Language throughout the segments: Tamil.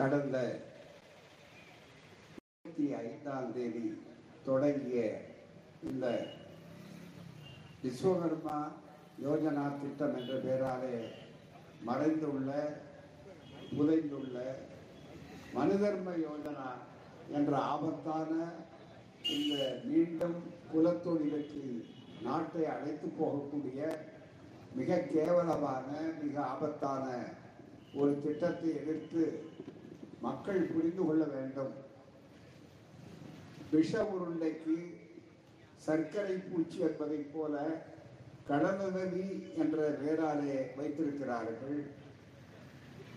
கடந்த இருபத்தி ஐந்தாம் தேதி தொடங்கிய இந்த விஸ்வகர்மா யோஜனா திட்டம் என்ற பெயராலே மறைந்துள்ள புதைந்துள்ள மனுதர்ம யோஜனா என்ற ஆபத்தான இந்த மீண்டும் குலத்தொழிலுக்கு நாட்டை அழைத்து போகக்கூடிய மிக கேவலமான மிக ஆபத்தான ஒரு திட்டத்தை எதிர்த்து மக்கள் புரிந்து கொள்ள வேண்டும். விஷ உருண்டைக்கு சர்க்கரை பூச்சி என்பதைப் போல கடனுதவி என்ற பெயராலே வைத்திருக்கிறார்கள்.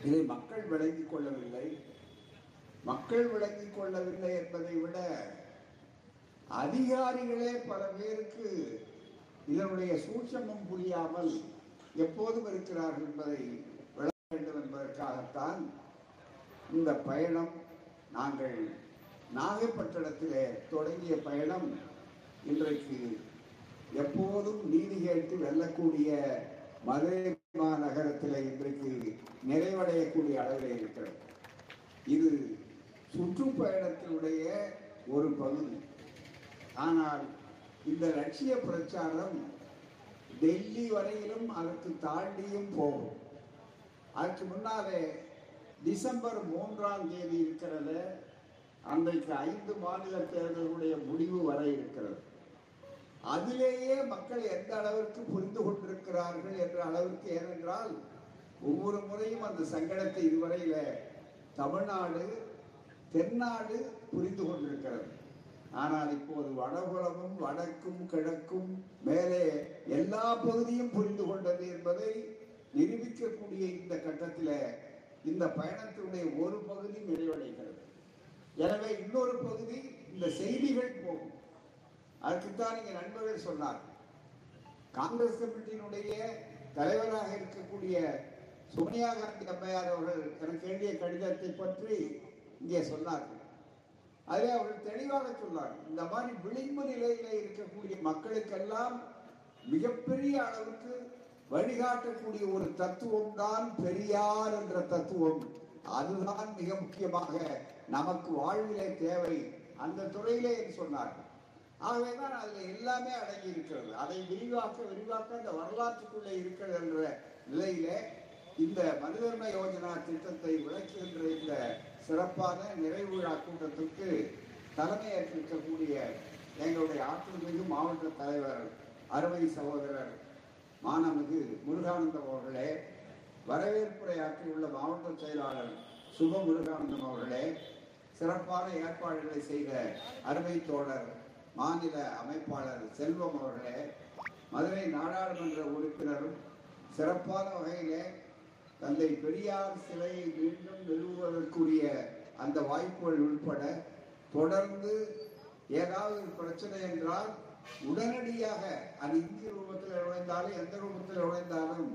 இதை மக்கள் விளங்கிக் கொள்ளவில்லை. மக்கள் விளங்கிக் கொள்ளவில்லை என்பதை விட அதிகாரிகளே பல பேருக்கு இதனுடைய சூட்சமும் புரியாமல் எப்போதும் இருக்கிறார்கள் என்பதை விளக்க வேண்டும் என்பதற்காகத்தான் இந்த பயணம் நாங்கள் நாகப்பட்டினத்தில் தொடங்கிய பயணம். இன்றைக்கு எப்போதும் நீதி கேட்டு வெல்லக்கூடிய மதுரை மாநகரத்தில் இன்றைக்கு நிறைவடையக்கூடிய அளவில் இருக்கிறது. இது சுற்றுப்பயணத்தினுடைய ஒரு பகுதி. ஆனால் இந்த லட்சிய பிரச்சாரம் டெல்லி வரையிலும் அதற்கு தாண்டியும் போகும். அதற்கு முன்னாலே டிசம்பர் மூன்றாம் தேதி இருக்கிறது. அன்றைக்கு ஐந்து மாநில தேர்தலுடைய முடிவு வர இருக்கிறது. அதிலேயே மக்கள் எந்த அளவிற்கு புரிந்து கொண்டிருக்கிறார்கள் என்ற அளவிற்கு ஏனென்றால் ஒவ்வொரு முறையும் அந்த சங்கடத்தை இதுவரையில தமிழ்நாடு தென்னாடு புரிந்து கொண்டிருக்கிறது. ஆனால் இப்போது வடபுலமும் வடக்கும் கிழக்கும் மேலே எல்லா பகுதியும் புரிந்து கொண்டது என்பதை நிரூபிக்கக்கூடிய இந்த கட்டத்தில் இந்த பயணத்தினுடைய ஒரு பகுதி நிறைவடைகிறது. எனவே இன்னொரு பகுதி இந்த செய்திகள் போகும். அதுக்குத்தான் இங்க நண்பர்கள் சொன்னார். காங்கிரஸ் கமிட்டியினுடைய தலைவராக இருக்கக்கூடிய சோனியா காந்தி அம்மையார் அவர்கள் எனக்கு எழுதிய கடிதத்தை பற்றி இங்கே சொன்னார்கள். அதே அவர்கள் தெளிவாக சொன்னார் இந்த மாதிரி விளிம்பு நிலையில இருக்கக்கூடிய மக்களுக்கெல்லாம் மிகப்பெரிய அளவுக்கு வழிகாட்டக்கூடிய ஒரு தத்துவம் தான் பெரியார் என்ற தத்துவம். அதுதான் மிக முக்கியமாக நமக்கு வாழ்விலே தேவை அந்த துறையிலே என்று சொன்னார்கள். ஆகவேதான் அதுல எல்லாமே அடங்கி இருக்கிறது. அதை விரிவாக்க விரிவாக்க இந்த வரலாற்றுக்குள்ளே இருக்கிறது என்ற நிலையிலே இந்த மனிதர்ம யோஜனா திட்டத்தை விளக்குகின்ற இந்த சிறப்பான நிறைவு விழா கூட்டத்திற்கு தலைமையேற்றிருக்கக்கூடிய எங்களுடைய ஆற்றல்மிகு மாவட்ட தலைவர் அறுவை சகோதரர் மாணமிகு முருகானந்தம் அவர்களே வரவேற்புரையாற்றியுள்ள மாவட்ட செயலாளர் சுப முருகானந்தம் அவர்களே சிறப்பான ஏற்பாடுகளை செய்த அருமை தோழர் மாநில அமைப்பாளர் செல்வம் அவர்களே மதுரை நாடாளுமன்ற உறுப்பினரும் சிறப்பான வகையிலே தந்தை பெரியார் சிலையை மீண்டும் நிறுவுவதற்குரிய அந்த வாய்ப்புகள் உட்பட தொடர்ந்து ஏதாவது பிரச்சனை என்றால் உடனடியாக அது இந்திய ரூபத்தில் நுழைந்தாலும் எந்த ரூபத்தில் நுழைந்தாலும்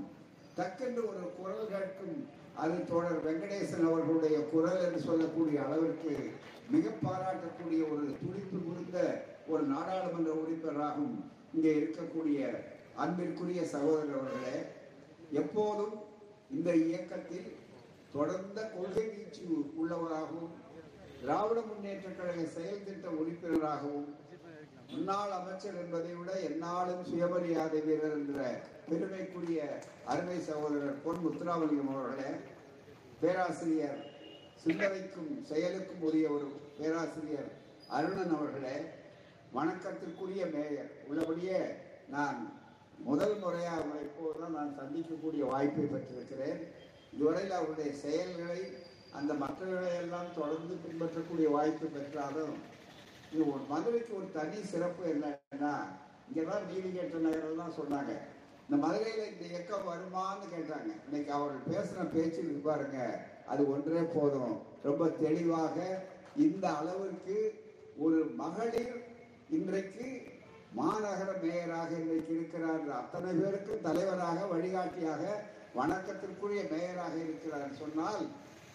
டக்கென்று ஒரு குரல் கேட்கும் அது தோழர் வெங்கடேசன் அவர்களுடைய குரல் என்று சொல்லக்கூடிய அளவிற்கு மிக பாராட்டக்கூடிய ஒரு துடிப்பு முடிந்த ஒரு நாடாளுமன்ற உறுப்பினராகும் இங்கே இருக்கக்கூடிய அன்பிற்குரிய சகோதரர் அவர்களே எப்போதும் இந்த இயக்கத்தில் தொடர்ந்த கொள்கை வீச்சு உள்ளவராகவும் திராவிட முன்னேற்ற கழக செயல் திட்ட உறுப்பினராகவும் முன்னாள் அமைச்சர் என்பதை விட எந்நாளும் சுயமரியாதை வீரர் என்ற பெருமைக்குரிய அருமை சகோதரர் பொன் முத்துராமலிங்கம் அவர்களே பேராசிரியர் சிந்தனைக்கும் செயலுக்கும் உரிய ஒரு பேராசிரியர் அருணன் அவர்களே வணக்கத்திற்குரிய மேயர். உள்ளபடியே நான் முதல் முறையாக அவரை இப்போதுதான் நான் சந்திக்கக்கூடிய வாய்ப்பை பெற்றிருக்கிறேன். இதுவரையில் அவருடைய செயல்களை அந்த மற்றவர்களையெல்லாம் தொடர்ந்து பின்பற்றக்கூடிய வாய்ப்பு பெற்றாலும் இது ஒரு மதுரைக்கு ஒரு தனி சிறப்பு என்னன்னா இங்கதான் நீதிகேட்ட நகரம் தான் சொன்னாங்க. இந்த மதுரையில இந்த இயக்கம் வருமான்னு கேட்டாங்க. இன்னைக்கு அவர்கள் பேசின பேச்சு பாருங்க அது ஒன்றே போதும். ரொம்ப தெளிவாக இந்த அளவிற்கு ஒரு மகளிர் இன்றைக்கு மாநகர மேயராக இன்றைக்கு இருக்கிறார். அத்தனை பேருக்கும் தலைவராக வழிகாட்டியாக வணக்கத்திற்குரிய மேயராக இருக்கிறார். சொன்னால்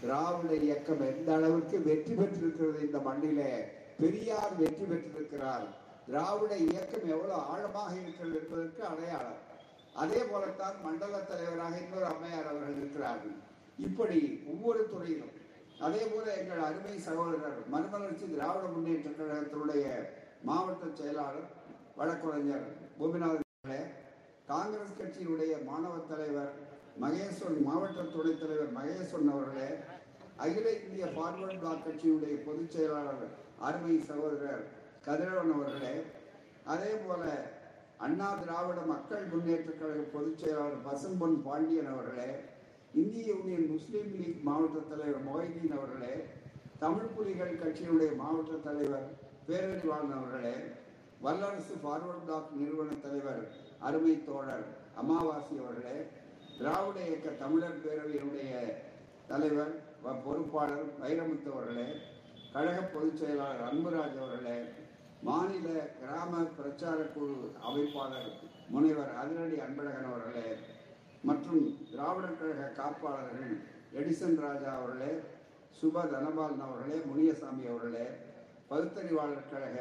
திராவிட இயக்கம் எந்த அளவிற்கு வெற்றி பெற்றிருக்கிறது இந்த மண்ணிலே? பெரியார் வெற்றி பெற்றிருக்கிறார். திராவிட இயக்கம் எவ்வளவு ஆழமாக இருக்கிறது என்பதற்கு அடையாளம். அதே போலத்தான் மண்டல தலைவராக இன்னொரு அம்மையார் அவர்கள் இருக்கிறார்கள். இப்படி ஒவ்வொரு துறையிலும் அதே போல எங்கள் அருமை சகோதரர் மறுமலர்ச்சி திராவிட முன்னேற்ற கழகத்தினுடைய மாவட்ட செயலாளர் வழக்குரைஞர் பூமிநாதன் காங்கிரஸ் கட்சியினுடைய மாணவ தலைவர் மகேஸ்வரன் மாவட்ட துணைத் தலைவர் மகேஸ்வரன் அவர்களே அகில இந்திய ஃபார்வர்ட் பிளாக் கட்சியினுடைய பொதுச் செயலாளர் அருமை சகோதரர் கதிரவன் அவர்களே அதே போல அண்ணா திராவிட மக்கள் முன்னேற்ற கழக பொதுச் செயலாளர் பசும்பொன் பாண்டியன் அவர்களே இந்திய யூனியன் முஸ்லீம் லீக் மாவட்ட தலைவர் மொஹிதீன் அவர்களே தமிழ் புலிகள் கட்சியினுடைய மாவட்ட தலைவர் பேரறிவாளன் அவர்களே வல்லரசு ஃபார்வர்ட் பிளாக் நிறுவன தலைவர் அருமை தோழர் அமாவாசி அவர்களே திராவிட இயக்க தமிழர் பேரவையினுடைய தலைவர் வ- பொறுப்பாளர் வைரமுத்து அவர்களே கழக பொதுச் செயலாளர் அன்புராஜ் அவர்களே மாநில கிராம பிரச்சார குழு அமைப்பாளர் முனைவர் அதிரடி அன்பழகன் அவர்களே மற்றும் திராவிடர் கழக காப்பாளர்கள் எடிசன் ராஜா அவர்களே சுப தனபாலன் அவர்களே முனியசாமி அவர்களே பகுத்தறிவாளர் கழக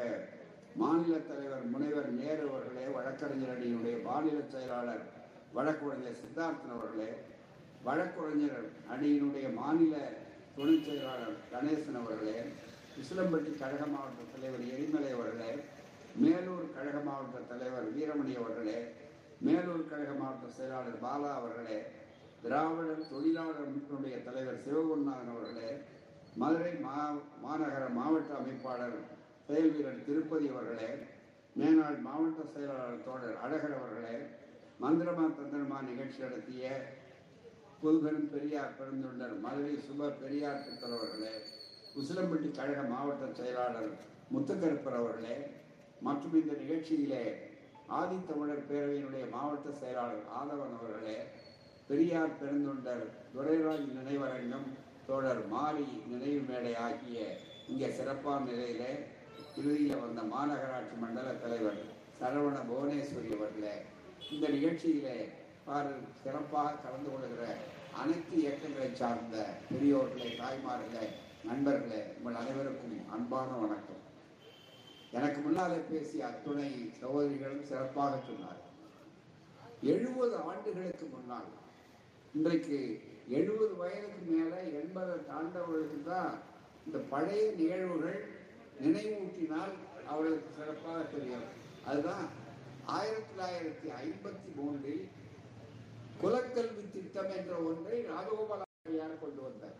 மாநில தலைவர் முனைவர் நேரு அவர்களே வழக்கறிஞர் அணியினுடைய மாநில செயலாளர் வழக்குரைஞர் சித்தார்த்தன் அவர்களே வழக்குரைஞர் அணியினுடைய மாநில துணை செயலாளர் கணேசன் அவர்களே விசிலம்பட்டி கழக மாவட்ட தலைவர் எரிமலை அவர்களே மேலூர் கழக மாவட்ட தலைவர் வீரமணி அவர்களே மேலூர் கழக மாவட்ட செயலாளர் பாலா அவர்களே திராவிடர் தொழிலாளர் அமைப்பினுடைய தலைவர் சிவகுருநாதன் அவர்களே மதுரை மா மாநகர மாவட்ட அமைப்பாளர் செயல் வீரர் திருப்பதி அவர்களே மேனாள் மாவட்ட செயலாளர் தோழர் அழகர் அவர்களே மந்திரமா தந்திரமா நிகழ்ச்சி நடத்திய புதுபெரும் பெரியார் பெருந்தொண்டர் மதுரை சுப பெரியார் பித்தர் அவர்களே உசிலம்பட்டி கழக மாவட்ட செயலாளர் முத்துக்கருப்பர் அவர்களே மற்றும் இந்த நிகழ்ச்சியிலே ஆதித்தமிழர் பேரவையினுடைய மாவட்ட செயலாளர் ஆதவன் அவர்களே பெரியார் பெருந்தொண்டர் துரைராஜ் நினைவரங்கம் தோழர் மாரி நினைவு மேடை ஆகிய இங்கே சிறப்பான நிலையில இறுதியில் வந்த மாநகராட்சி மண்டல தலைவர் சரவண புவனேஸ்வரி அவர்களே இந்த நிகழ்ச்சியிலே பாரு சிறப்பாக கலந்து கொள்கிற அனைத்து இயக்கங்களை சார்ந்த பெரியோர்களே தாய்மார்களே நண்பர்களே உங்கள் அனைவருக்கும் அன்பான வணக்கம். எனக்கு முன்னாலே பேசிய அத்துணை சகோதரிகளும் சிறப்பாக சொன்னார். எழுபது ஆண்டுகளுக்கு முன்னால் இன்றைக்கு எழுபது வயதுக்கு மேலே எண்பதை தாண்டவர்களுக்கு தான் இந்த பழைய நிகழ்வுகள் நினைவூட்டினால் அவர்களுக்கு சிறப்பாக தெரியும். அதுதான் ஆயிரத்தி தொள்ளாயிரத்தி ஐம்பத்தி மூன்றில் குலக்கல்வி திட்டம் என்ற ஒன்றை ராஜகோபாலாச்சாரியார் கொண்டு வந்தார்.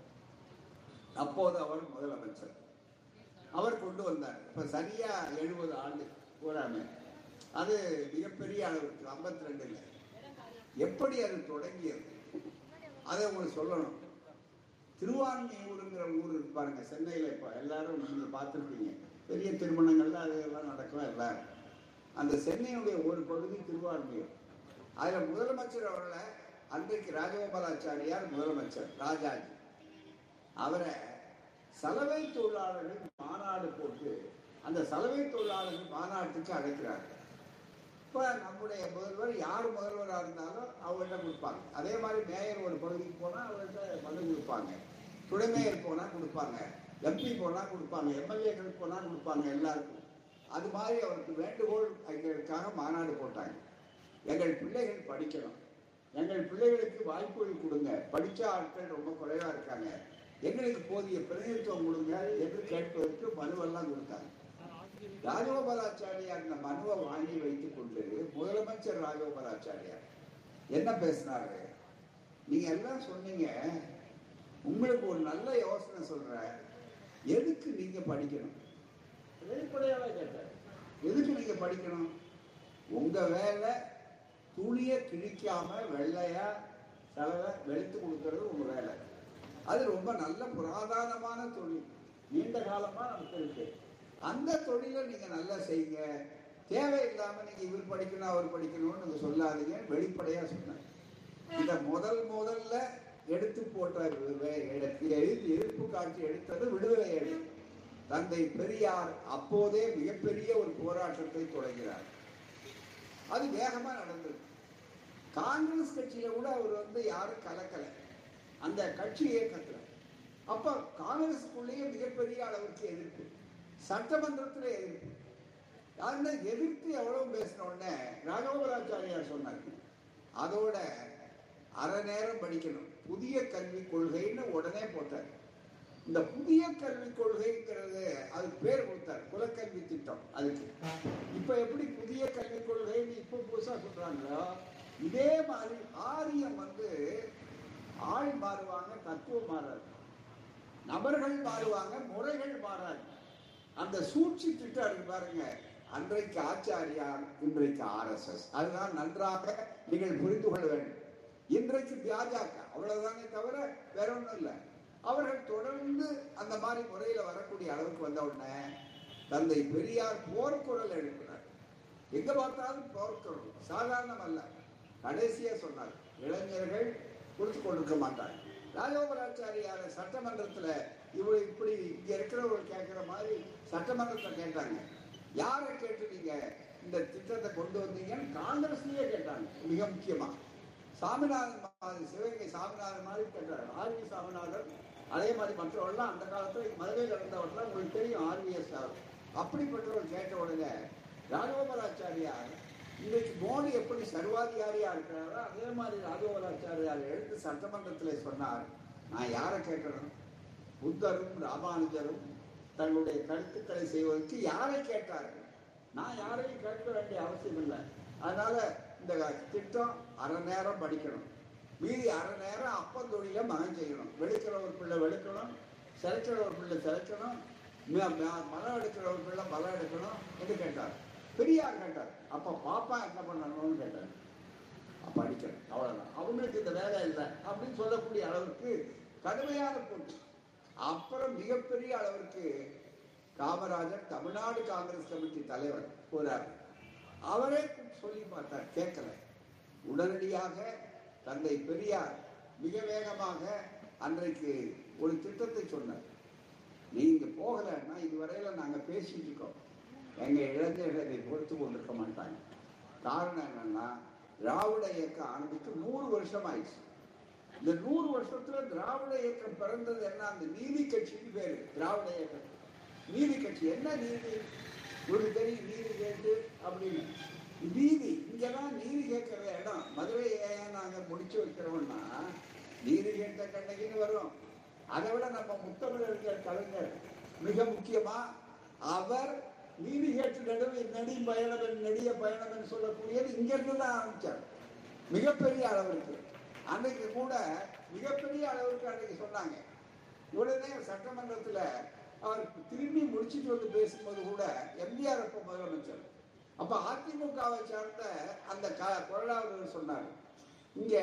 அப்போது அவர் முதலமைச்சர். அவர் கொண்டு வந்தார். இப்ப சரியா எழுபது ஆண்டு பூராமே அது மிகப்பெரிய அளவுக்கு ஐம்பத்தி ரெண்டுல எப்படி அது தொடங்கியது? அதை உங்களுக்கு சொல்லணும். திருவான்மையூருங்கிற ஊர் இருப்பாருங்க சென்னையில் சென்னையில எல்லாரும் நீங்க பார்த்துருப்பீங்க. பெரிய திருமணங்கள்ல அதெல்லாம் நடக்கும் எல்லாரும் அந்த சென்னையுடைய ஒரு பகுதி திருவான்மையூர். அதில் முதலமைச்சர் அவர்களை அன்றைக்கு ராஜகோபாலாச்சாரியார் முதலமைச்சர் ராஜாஜி. அவரை சலவை தொழிலாளர்கள் மாநாடு போட்டு அந்த சலவை தொழிலாளர்கள் மாநாட்டுக்கு அழைக்கிறார் இப்போ நம்முடைய முதல்வர் யார் முதல்வராக இருந்தாலும் அவங்கள்ட்ட கொடுப்பாங்க. அதே மாதிரி மேயர் ஒரு பகுதிக்கு போனால் அவங்கள்ட்ட மனு கொடுப்பாங்க. துணை மேயர் போனால் கொடுப்பாங்க. எம்பி போனால் கொடுப்பாங்க. எம்எல்ஏக்களுக்கு போனால் கொடுப்பாங்க எல்லாருக்கும். அது மாதிரி அவருக்கு வேண்டுகோள் எங்களுக்காக மாநாடு போட்டாங்க. எங்கள் பிள்ளைகள் படிக்கணும். எங்கள் பிள்ளைகளுக்கு வாய்ப்புகள் கொடுங்க. படித்த ஆட்கள் ரொம்ப குறைவா இருக்காங்க. எங்களுக்கு போதிய பிரதிநிதித்துவம் கொடுங்க என்று கேட்பதற்கு மனுவெல்லாம் கொடுத்தாங்க. ராஜகோபாலாச்சாரியார் இந்த மனுவை வாங்கி வைத்துக் கொண்டு முதலமைச்சர் ராஜகோபாலாச்சாரியார் என்ன பேசினாரு? நீங்க எல்லாம் சொன்னீங்க. உங்களுக்கு ஒரு நல்ல யோசனை சொல்றேன். எதுக்கு நீங்க படிக்கணும்? வெளிப்படையாவே கேட்டார் எதுக்கு நீங்க படிக்கணும்? உங்க வேலை துணியை கிழிக்காம வெள்ளையா செலவை வெளுத்து கொடுக்கறது உங்க வேலை. அது ரொம்ப நல்ல புராதானமான தொழில். நீண்ட காலமா நமக்கு இருக்கு. அந்த தொழிலை நீங்க நல்லா செய்யுங்க. தேவையில்லாம நீங்க இவர் படிக்கணும் அவர் படிக்கணும்னு நீங்க சொல்லாதீங்க. வெளிப்படையா சொன்னேன். இத முதல் முதல்ல எடுத்து போட்ட விடுதலை எடுத்து எழுதி எதிர்ப்பு காட்சி எடுத்தது விடுதலை எழுதி தந்தை பெரியார் அப்போதே மிகப்பெரிய ஒரு போராட்டத்தை தொடங்கினார். அது வேகமாக நடந்தது காங்கிரஸ் கட்சியில் கூட அவர் வந்து யாரும் கலக்கலை. அந்த கட்சி இயக்கத்தில். அப்போ காங்கிரஸுக்குள்ளேயே மிகப்பெரிய அளவுக்கு எதிர்ப்பு. சட்டமன்றத்தில் எதிர்ப்பு. யாருன்னா எதிர்த்து எவ்வளோ பேசின உடனே ராகவராச்சாரியார் சொன்னார். அதோட அரை நேரம் படிக்கணும். புதிய கல்விக் கொள்கைன்னு உடனே போட்டார். இந்த புதிய கல்விக் கொள்கைங்கிறது அது பேர் கொடுத்தார். குலக்கல்வி திட்டம். அதுக்கு. இப்ப எப்படி புதிய கல்விக் கொள்கைன்னு இப்ப புதுசா சொல்றாங்களோ இதே மாதிரி ஆரியம் வந்து ஆள் மாறுவாங்க தத்துவம் மாறாது. நபர்கள் மாறுவாங்க முறைகள் மாறாது. அந்த சூழ்ச்சி திட்டம் பாருங்க. அன்றைக்கு ஆச்சாரியார் இன்றைக்கு ஆர்எஸ்எஸ் அதுதான் நன்றாக நீங்கள் புரிந்து கொள்ள வேண்டும். இன்றைக்கு பாஜக. அவ்வளவுதானே தவிர வேற ஒன்றும் இல்லை. அவர்கள் தொடர்ந்து அந்த மாதிரி முறையில வரக்கூடிய அளவுக்கு வந்த உடனே தந்தை பெரியார் போர்க்குரல் எழுப்பினார். எங்க பார்த்தாலும் போர்க்குரல் சாதாரணம் அல்ல. கடைசியா சொன்னார் இளைஞர்கள் கொடுத்து கொண்டிருக்க மாட்டாங்க ராஜகோபாலாச்சாரியார சட்டமன்றத்துல இவரு இப்படி இங்க இருக்கிறவங்க கேட்கிற மாதிரி சட்டமன்றத்துல கேட்டாங்க. யாரை கேட்டு நீங்கள் இந்த திட்டத்தை கொண்டு வந்தீங்கன்னு காங்கிரஸ்லயே கேட்டாங்க. மிக முக்கியமா. சாமிநாதன் மாதிரி சிவகங்கை சாமிநாதன் மாதிரி கேட்டார். ஆர்வி சாமிநாதன் அதே மாதிரி மற்றவர்கள்லாம் அந்த காலத்தில் மதுரை நடந்தவர்கள்லாம் உங்களுக்கு தெரியும் ஆர்விஎஸ் அப்படிப்பட்டவர்கள் கேட்ட உடனே ராஜகோபாலாச்சாரியார் இன்றைக்கு மோடி எப்படி சர்வாதிகாரியா இருக்கிறாரோ அதே மாதிரி ராஜகோபாலாச்சாரியார் எழுந்து சட்டமன்றத்தில் சொன்னார். நான் யாரை கேட்கணும்? புத்தரும் ராமானுஜரும் தங்களுடைய கருத்துக்களை செய்வதற்கு யாரை கேட்டார்கள்? நான் யாரையும் கேட்க வேண்டிய அவசியம் இல்லை. அதனால இந்த திட்டம் அரை நேரம் படிக்கணும். மீதி அரை நேரம் அப்பன் தொழில மகன் செய்யணும். வெளுக்கிற ஒரு பிள்ளை வெளுக்கணும். சிலைக்கிற ஒரு பிள்ளை சிலைக்கணும் மலம் எடுக்கிற ஒரு பிள்ளை மலம் எடுக்கணும் என்று கேட்டார். பெரியார் கேட்டார். அப்ப பாப்பா என்ன பண்ணணும்னு கேட்டார். அப்ப அடிக்கணும். அவ்வளவுதான். அவங்களுக்கு இந்த வேலை இல்லை அப்படின்னு சொல்லக்கூடிய அளவுக்கு கடுமையான போட்டி அப்புறம் மிகப்பெரிய அளவிற்கு காமராஜர் தமிழ்நாடு காங்கிரஸ் கமிட்டி தலைவர் போறார். அவரே சொல்லி பார்த்தார். கேட்கல. உடனடியாக தந்தை பெரியார் மிக வேகமாக அன்றைக்கு ஒரு திட்டத்தை சொன்னார். நீங்க போகலைன்னா இதுவரையில நாங்க பேசிட்டு இருக்கோம். எங்க இளைஞர்கள் இதை பொறுத்து கொண்டிருக்க மாட்டாங்க. காரணம் என்னன்னா திராவிட இயக்கம் ஆரம்பித்து நூறு வருஷம் ஆயிடுச்சு. இந்த நூறு வருஷத்துல திராவிட இயக்கம் பிறந்தது என்ன? அந்த நீதி கட்சின்னு பேரு. திராவிட இயக்கம். நீதி கட்சி. என்ன நீதி? ஒரு தெரியும் நீதி கேட்டு அப்படின்னு. நீதி இங்கெல்லாம் நீதி கேட்கிற இடம் மதுரை ஏன் நாங்க முடிச்சு வைக்கிறோம்னா நீதி கேட்ட கண்ணகின்னு வரும். அதை விட நம்ம முத்தமிழர்கள் கலைஞர் மிக முக்கியமா அவர் நீதி கேட்டு நடுவே நெடி பயணம் நெடிய பயணம் சொல்லக்கூடியது இங்க இருந்து தான் ஆரம்பிச்சார். மிகப்பெரிய அளவிற்கு. அன்னைக்கு கூட மிகப்பெரிய அளவிற்கு அன்னைக்கு சொன்னாங்க. உடனே சட்டமன்றத்துல அவர் திரும்பி முடிச்சுட்டு வந்து பேசும்போது கூட எம்ஜிஆர் அப்ப முதலமைச்சர். அப்ப அதிமுகவை சார்ந்த அந்த க- கொறடாளர் சொன்னார். இங்க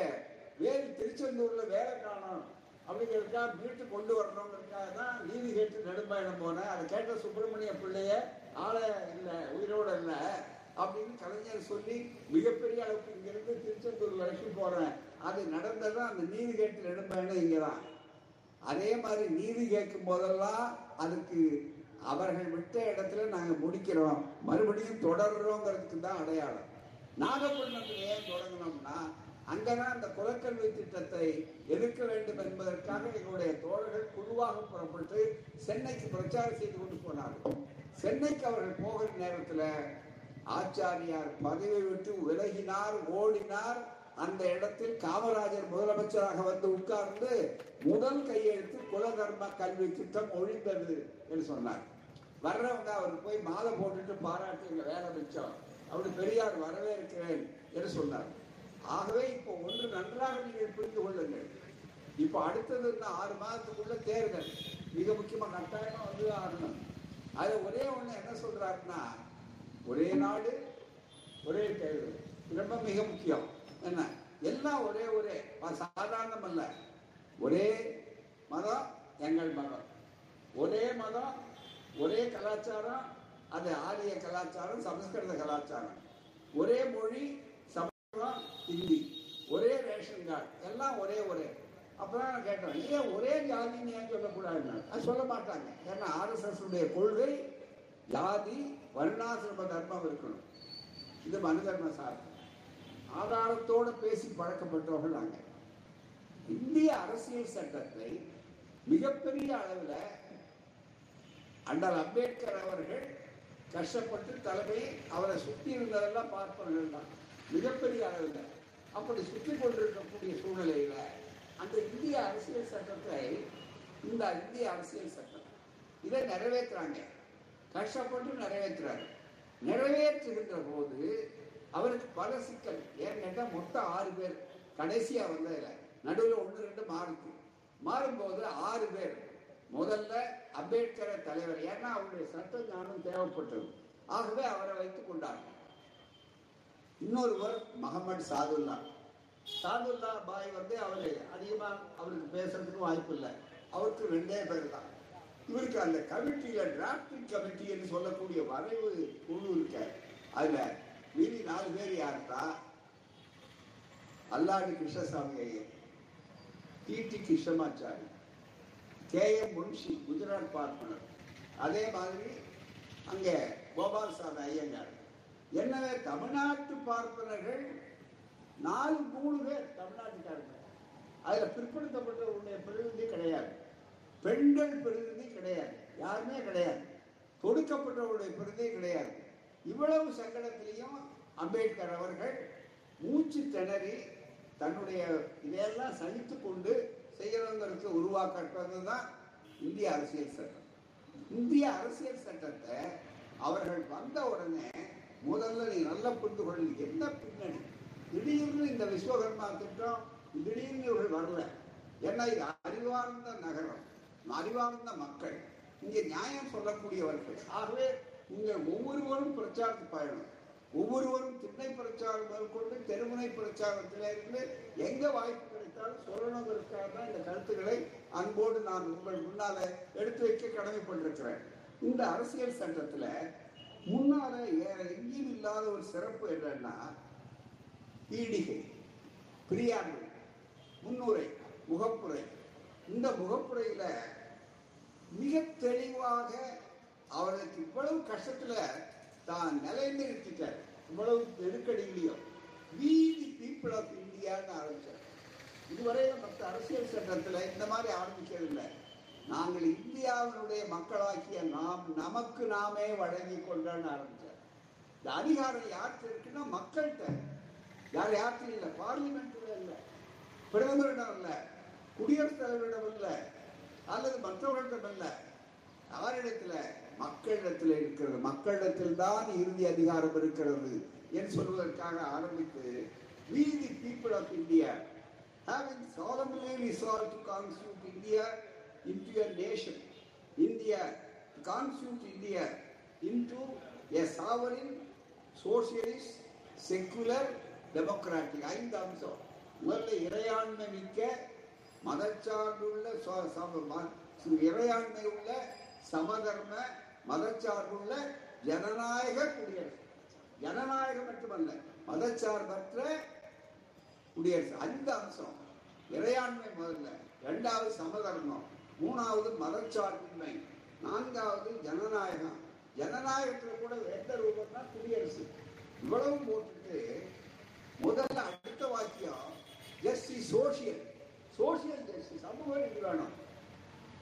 வேறு திருச்செந்தூர்ல வேலை காணோம் அப்படிங்கிறதுக்காக மீட்டு கொண்டு வரணுங்கிறதுக்காக தான் நீதி கேட்டு நெடும்பயணம் போனேன். அதை கேட்ட சுப்பிரமணிய பிள்ளைய ஆளை இல்லை உயிரோட இல்லை அப்படின்னு கலைஞர் சொல்லி மிகப்பெரிய அளவுக்கு இங்கிருந்து திருச்செந்தூர் வரைக்கும் போறேன். அது நடந்ததும் அந்த நீதி கேட்டு நெடும்பயணம் இங்கே தான் அதே மாதிரி நீதி கேட்கும் போதெல்லாம் அதுக்கு அவர்கள் விட்ட இடத்துல நாங்கள் முடிக்கிறோம். மறுபடியும் தொடர்றோங்கிறதுக்கு தான் அடையாளம். நாகப்பட்டினத்தில் ஏன் தொடங்கினோம்னா அங்கதான் அந்த குலக்கல்வி திட்டத்தை எதிர்க்க வேண்டும் என்பதற்காக எங்களுடைய தோழர்கள் குழுவாக புறப்பட்டு சென்னைக்கு பிரச்சாரம் செய்து கொண்டு போனார்கள். சென்னைக்கு அவர்கள் போகிற நேரத்தில் ஆச்சாரியார் பதவி விட்டு விலகினார் ஓடினார். அந்த இடத்தில் காமராஜர் முதலமைச்சராக வந்து உட்கார்ந்து முதல் கையெழுத்து குலதர்ம கல்வி திட்டம் ஒழிந்தது என்று சொன்னார். வர்றவங்க அவர் போய் மாலை போட்டுட்டு பாராட்டி எங்க வேலை மிச்சம். அப்படி பெரியார் வரவேற்கிறேன் என்று சொன்னார். ஆகவே இப்போ ஒன்று நன்றாக நீங்கள் புரிந்து கொள்ளுங்கள். இப்போ அடுத்தது இந்த ஆறு மாதத்துக்குள்ள தேர்தல். மிக முக்கியமா கட்டாயமா வந்து ஆகணும். அது ஒரே ஒண்ணு என்ன சொல்றாருன்னா ஒரே நாடு ஒரே தேர்தல். ரொம்ப மிக முக்கியம். என்ன? எல்லாம் ஒரே ஒரே. சாதாரணம் அல்ல ஒரே மதம் எங்கள் மதம். ஒரே மதம் ஒரே கலாச்சாரம் அது ஆரிய கலாச்சாரம் சமஸ்கிருத கலாச்சாரம். ஒரே மொழி சமஸ்கிருதம் ஹிந்தி. ஒரே ரேஷன் கார்டு. எல்லாம் ஒரே ஒரே. அப்பதான் நான் கேட்டேன் ஏன் ஒரே ஜாதின்னு ஏன் சொல்லக்கூடாதுன்னா? அது சொல்ல மாட்டாங்க. ஏன்னா ஆர்எஸ்எஸ் உடைய கொள்கை ஜாதி வருணாசிரம தர்மம் இருக்கணும். இது மனு தர்ம சார் ஆதாரத்தோட பேசி பழக்கப்பட்டவர்கள் நாங்கள் இந்திய அரசியல் சட்டத்தை மிகப்பெரிய அளவில் அண்ணல் அம்பேத்கர் அவர்கள் கஷ்டப்பட்டு தலைமை அவரை சுற்றி இருந்ததெல்லாம் பார்ப்பவர்கள் தான். மிகப்பெரிய அளவில். அப்படி சுற்றி கொண்டிருக்கக்கூடிய சூழ்நிலையில அந்த இந்திய அரசியல் சட்டத்தை இந்த இந்திய அரசியல் சட்டம் இதை நிறைவேற்றுறாங்க. கஷ்டப்பட்டு நிறைவேற்றுறாரு. நிறைவேற்றுகின்ற போது அவருக்கு பல சிக்கல். ஏன்னு கேட்டால் மொத்தம் ஆறு பேர். கடைசியா வந்ததில்லை நடுவில் ஒன்று ரெண்டு மாறுது மாறும்போது ஆறு பேர். முதல்ல அம்பேத்கரை தலைவர் ஏன்னா அவருடைய சட்ட ஞானம் தேவைப்பட்டது. ஆகவே அவரை வைத்துக் கொண்டார்கள். இன்னொருவர் முகமது சாதுல்லா. சாதுல்லா பாய் வந்து அவர் அதிகமாக அவருக்கு பேசுறதுக்கு வாய்ப்பு இல்லை. அவருக்கு ரெண்டே பேர் தான். இவருக்கு அந்த கமிட்டியில டிராப்டிங் கமிட்டின்னு சொல்லக்கூடிய வரைவு குழு இருக்க. அதுல மீதி நாலு பேர் யாருன்னா Alladi Krishnaswami Iyer T T Krishnamachari. K M Munshi Gujarat பார்ப்பனர். அதே மாதிரி அங்கே கோபால் கோபால்சாமி ஐயங்கார். எனவே தமிழ்நாட்டு பார்ப்பனர்கள் நாலு மூணு பேர் தமிழ்நாட்டுக்காரங்க. அதில் பிற்படுத்தப்பட்டவருடைய பிரதிநிதி கிடையாது. பெண்கள் பிரதிநிதி கிடையாது. யாருமே கிடையாது. கொடுக்கப்பட்டவருடைய பிரதிநிதி கிடையாது. இவ்வளவு சங்கடத்திலையும் அம்பேத்கர் அவர்கள் மூச்சு திணறி தன்னுடைய இதையெல்லாம் சகித்து கொண்டு செய்யணுங்கிறதுக்கு உருவாக்கப்பட்டது தான் இந்திய அரசியல் சட்டம். இந்திய அரசியல் சட்டத்தை அவர்கள் வந்த உடனே முதல்ல நீ நல்லா புரிந்து கொள்ள என்ன பின்னணி? திடீர்னு இந்த விஸ்வகர்மா திட்டம் திடீர்னு இவர்கள் வரல. ஏன்னா இது அறிவார்ந்த நகரம் அறிவார்ந்த மக்கள். இங்கே நியாயம் சொல்லக்கூடியவர்கள் ஆகவே நீங்கள் ஒவ்வொருவரும் பிரச்சாரத்து பயணம் ஒவ்வொருவரும் திண்ணை பிரச்சாரம் மேற்கொண்டு தெருமுனை பிரச்சாரத்தில் இருந்து எங்க வாய்ப்பு கிடைத்தாலும் சொல்லணுங்கிறதுக்காக தான் இந்த கருத்துக்களை அன்போடு நான் உங்கள் முன்னால எடுத்து வைக்க கடமைப்பட்டிருக்கிறேன். இந்த அரசியல் சட்டத்துல முன்னால வேற எங்கேயும் இல்லாத ஒரு சிறப்பு என்னன்னா ஈடிகை பிரியாண்மை முன்னுரை முகப்புரை. இந்த முகப்புரையில மிக தெளிவாக அவருக்கு இவ்வளவு கஷ்டத்துல தான் நிலைநிறுத்திட்டார். இவ்வளவு நெருக்கடியிலையும் we the பீப்புள் ஆஃப் இந்தியான்னு ஆரம்பிச்சார். இதுவரையில மற்ற அரசியல் சட்டத்தில் இந்த மாதிரி ஆரம்பிக்கவில்லை நாங்கள் இந்தியாவினுடைய மக்களாக்கிய நாம் நமக்கு நாமே வழங்கி கொண்டான்னு ஆரம்பித்தார் இந்த அதிகாரம் யார்கிட்ட இருக்குன்னா மக்கள்கிட்ட. யார் யார்கிட்ட இல்லை பார்லிமெண்ட்ல இல்லை பிரதமரிடம் இல்லை குடியரசுத் தலைவரிடம் இல்லை அல்லது மற்றவர்களிடம் இல்லை யாரிடத்துல? மக்களிடத்தில் இருக்கிறது மக்களிடத்தில் தான் இறுதி அதிகாரம் இருக்கிறது என்று சொல்வதற்காக ஆரம்பித்து we the people of India having solemnly resolved to constitute India into a nation India to constitute India into a sovereign socialist secular democratic ஐந்து அம்சம் முதல்ல இறையாண்மை மிக்க மதச்சார்புள்ள ச- சம- ம- இறையாண்மை உள்ள சமதர்ம மதச்சார்புள்ள ஜனநாயக குடியரசு. ஜனநாயகம் மட்டுமல்ல மதச்சார்பற்ற குடியரசு. அந்த அம்சம் இறையாண்மை முதல்ல. இரண்டாவது சமதர்மம். மூணாவது மதச்சார்பின்மை. நான்காவது ஜனநாயகம். ஜனநாயகத்தில் கூட எந்த ரூபம்னா குடியரசு. இவ்வளவு போட்டுட்டு முதல்ல அடுத்த வாக்கியம் ஜஸ்டிஸ் சோசியல் சோசியல் ஜஸ்டிஸ் சமூக நீதி வேணும்.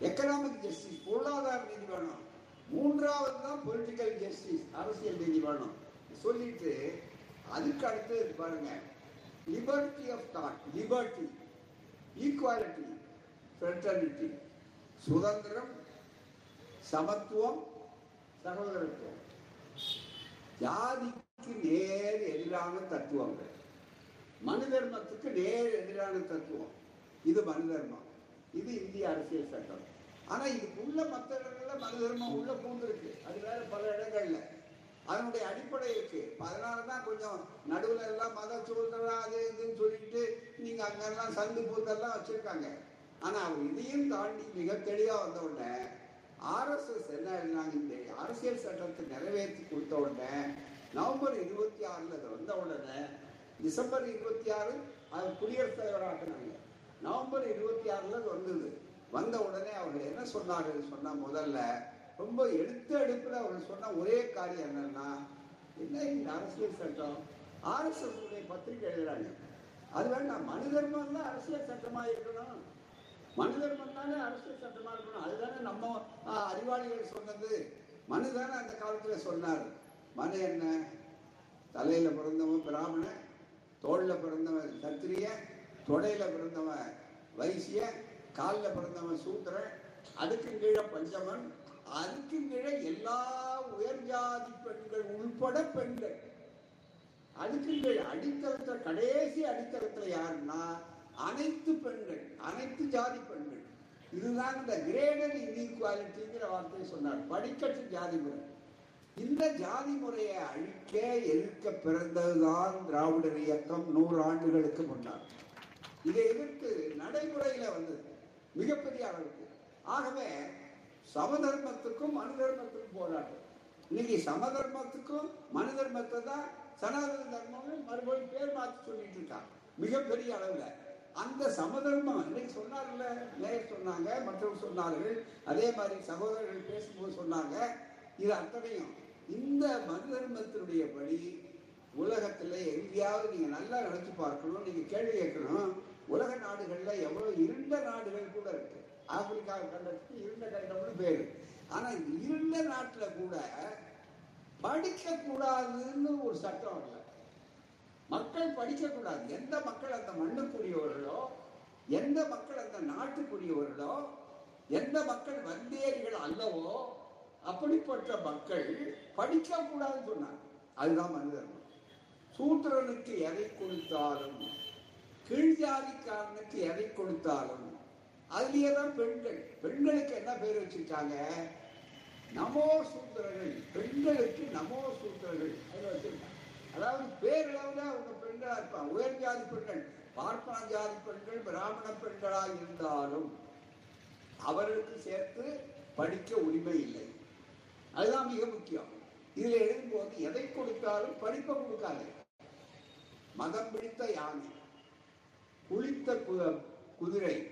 எக்கனாமிக் ஜஸ்டிஸ் பொருளாதார நீதி வேணும். மூன்றாவது தான் பொலிட்டிக்கல் ஜஸ்டிஸ் அரசியல் நீதி வேணும் சொல்லிட்டு அதுக்கு அடுத்து பாருங்க. Liberty of thought liberty equality fraternity சுதந்திரம் சமத்துவம் சகோதரத்துவம். ஜாதிக்கு நேர் எதிரான தத்துவங்கள். மனு தர்மத்துக்கு நேர் எதிரான தத்துவம். இது மனு தர்மம் இது இந்திய அரசியல் சட்டம். ஆனா இதுக்குள்ள மற்ற இடங்கள்ல மத தர்மம் உள்ள பூந்துருக்கு. அது வேற பல இடங்கள்ல. அதனுடைய அடிப்படை இருக்கு. அதனாலதான் கொஞ்சம் நடுவுல எல்லாம் மத சுதந்திரம் அது இதுன்னு சொல்லிட்டு நீங்க அங்கெல்லாம் சந்து பூத்தெல்லாம் வச்சிருக்காங்க. ஆனா அவர் இதையும் தாண்டி மிக தெளிவா வந்த உடனே ஆர்எஸ்எஸ் என்ன எழுதினாங்க இந்த அரசியல் சட்டத்தை நிறைவேற்றி கொடுத்த உடனே நவம்பர் இருபத்தி ஆறுல அது வந்த உடனே டிசம்பர் இருபத்தி ஆறு அது குடியரசுத் தலைவராக நவம்பர் இருபத்தி ஆறுல அது வந்தது. வந்த உடனே அவர்கள் என்ன சொன்னார்கள் சொன்னா முதல்ல ரொம்ப எடுத்த எடுப்புல அவர்கள் சொன்ன ஒரே காரியம் என்னன்னா என்ன இந்த அரசியல் சட்டம்? ஆர்எஸ்எஸ் உடைய பத்திரிகை எழுதுறாங்க. அது வேண்டாம் மனு தர்மம் தான் அரசியல் சட்டமா இருக்கணும். மனு தர்மம் தானே அரசியல் சட்டமா இருக்கணும். அதுதானே நம்ம அறிவாளிகள் சொன்னது. மனு தானே அந்த காலத்துல சொன்னார். மனு என்ன? தலையில பிறந்தவன் பிராமணன் தோல்ல பிறந்தவன் சத்திரிய தொடையில பிறந்தவன் வைசிய காலில் பிறந்தவன் சூத்திரன் அதுக்கு கீழே பஞ்சமன் அதுக்கு கீழே எல்லா உயர் ஜாதி பெண்கள் உள்பட பெண்கள். அதுக்கு கீழே அடித்தளத்தில் கடைசி அடித்தளத்தில் யாருன்னா அனைத்து பெண்கள் அனைத்து ஜாதி பெண்கள். இதுதான் இந்த கிரேடர் இன்இக்வாலிட்டிங்கிற வார்த்தையை சொன்னார். படிக்கட்டு ஜாதி முறை. இந்த ஜாதி முறையை அழிக்க எதிர்க்க பிறந்ததுதான் திராவிடர் இயக்கம் நூறு ஆண்டுகளுக்கு முன்னால். இதை எதிர்த்து நடைமுறையில வந்தது. மிகப்பெரிய அளவுக்கு. ஆகவே சமதர்மத்துக்கும் மனு தர்மத்துக்கும் போராட்டம். இன்னைக்கு சமதர்மத்துக்கும் மனு தர்மத்தை தான் சனாதன தர்மம்னு மறுபடியும் பேர் மாற்றி சொல்லிட்டு இருக்கான் மிகப்பெரிய அளவில். அந்த சமதர்மம் இன்னைக்கு சொன்னார்ல நேயர் சொன்னாங்க மற்றவங்க சொன்னார்கள் அதே மாதிரி சகோதரர்கள் பேசும்போது சொன்னாங்க. இது அத்தனையும் இந்த மனு தர்மத்தினுடைய படி உலகத்தில் எங்கேயாவது நீங்கள் நல்லா நினச்சி பார்க்கணும் நீங்கள் கேள்வி கேட்கணும் உலக நாடுகள்ல எவ்வளவு இருண்ட நாடுகள் கூட இருக்கு. ஆப்பிரிக்கா கண்டத்துக்கு இருண்ட கண்டம்னு பேரு ஆனா இருண்ட நாட்டுல கூட படிக்க கூடாதுன்னு ஒரு சட்டம் இல்லை மக்கள் படிக்க கூடாது எந்த மக்கள் அந்த மண்ணுக்குரியவர்களோ எந்த மக்கள் அந்த நாட்டுக்குரியவர்களோ எந்த மக்கள் வந்தேரிகள் அல்லவோ அப்படிப்பட்ட மக்கள் படிக்க கூடாதுன்னு சொன்னாங்க. அதுதான் மனிதர்மம். சூத்திரனுக்கு எதை கொடுத்தாலும் கீழ்ஜாதிக்காரனுக்கு எதை கொடுத்தாலும் அதுலேயே தான் பெண்கள் பெண்களுக்கு என்ன பேர் வச்சிருக்காங்க? நமோ சூத்திரர்கள் பெண்களுக்கு நமோ சூத்திரர்கள். அதுல வச்சிருக்காங்க. அதாவது பேரளவுல அவங்க பெண்களா இருப்பாங்க. உயர் ஜாதி பெண்கள் பார்ப்பன ஜாதி பெண்கள் பிராமண பெண்களா இருந்தாலும் அவர்களுக்கு சேர்த்து படிக்க உரிமை இல்லை. அதுதான் மிக முக்கியம். இதுல எழுதும்போது எதை கொடுத்தாலும் படிப்பை கொடுக்காது. மதம் பிடித்த யானை. குளித்த குதிரை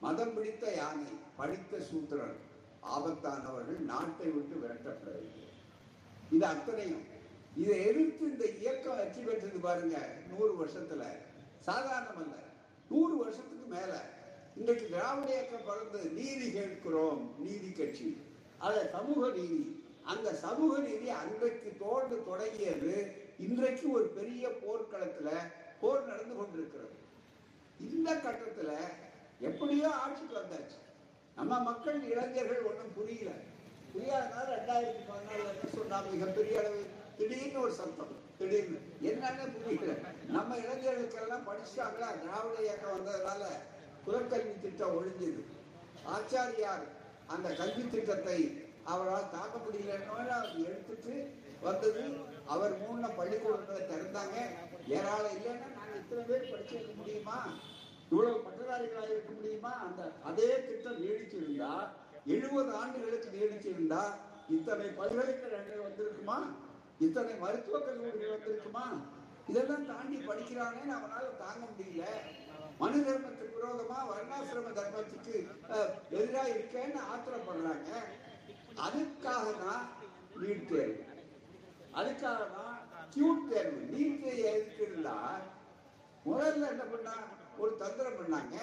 மதம் பிடித்த யானை படித்த சூத்திரன் ஆபத்தானவர்கள் நாட்டை விட்டு விரட்டப்பட வேண்டும் இது அத்தனையும். இதை எதிர்த்து இந்த இயக்கம் வெற்றி பெற்றது பாருங்க நூறு வருஷத்துல. சாதாரணம் அல்ல. நூறு வருஷத்துக்கு மேல. இன்றைக்கு திராவிட இயக்கம் பிறந்து நீதி கேட்கிறோம் நீதி கட்சி. அத சமூக நீதி. அந்த சமூக நீதி அன்றைக்கு தோன்று தொடங்கியது இன்றைக்கு ஒரு பெரிய போர்க்களத்துல போர் நடந்து கொண்டிருக்கிறது. இந்த கட்டத்தில் எப்படியோ ஆட்சிக்கு வந்தாச்சு. நம்ம மக்கள் இளைஞர்கள் ஒன்றும் புரியல. புரியாதனால ரெண்டாயிரத்தி பதினாலுல என்ன சொன்னா மிகப்பெரிய அளவு திடீர்னு ஒரு சத்தம் திடீர்னு. என்னன்னு புரியல. நம்ம இளைஞர்களுக்கெல்லாம் படிச்சாங்களா? திராவிட இயக்கம் வந்ததுனால குலக்கல்வி திட்டம் ஒழிஞ்சது. ஆச்சாரியார் அந்த கல்வி திட்டத்தை அவரால் தாக்க முடியலன்னு எடுத்துட்டு வந்தது. அவர் மூணு பள்ளிக்கூடங்களை திறந்தாங்க. ஏராளம் இல்லைன்னா நாங்கள் இத்தனை பேர் படிச்சிருக்க முடியுமா? இவ்வளவு பட்டதாரிகளாக இருக்க முடியுமா? அந்த அதே திட்டம் நீடிச்சிருந்தா எழுபது ஆண்டுகளுக்கு நீடிச்சிருந்தா இத்தனை பல்கலைக்கழகங்கள் வந்திருக்குமா? இத்தனை மருத்துவக் கல்லூரிகள் வந்திருக்குமா? இதெல்லாம் தாண்டி படிக்கிறாங்கன்னு அவனால தாங்க முடியல. மனு தர்மத்துக்கு விரோதமா வர்ணாசிரம தர்மத்துக்கு எதிராக எதிரா இருக்கேன்னு ஆத்திரப்படுறாங்க அதுக்காக தான் நீட் தேர்வு. அதுக்காக தான் கியூட் தேர்வு. நீட் தேர்வு எதுக்குன்னா முதல்ல என்ன பண்ணா ஒரு தந்திரம் பண்ணாங்க.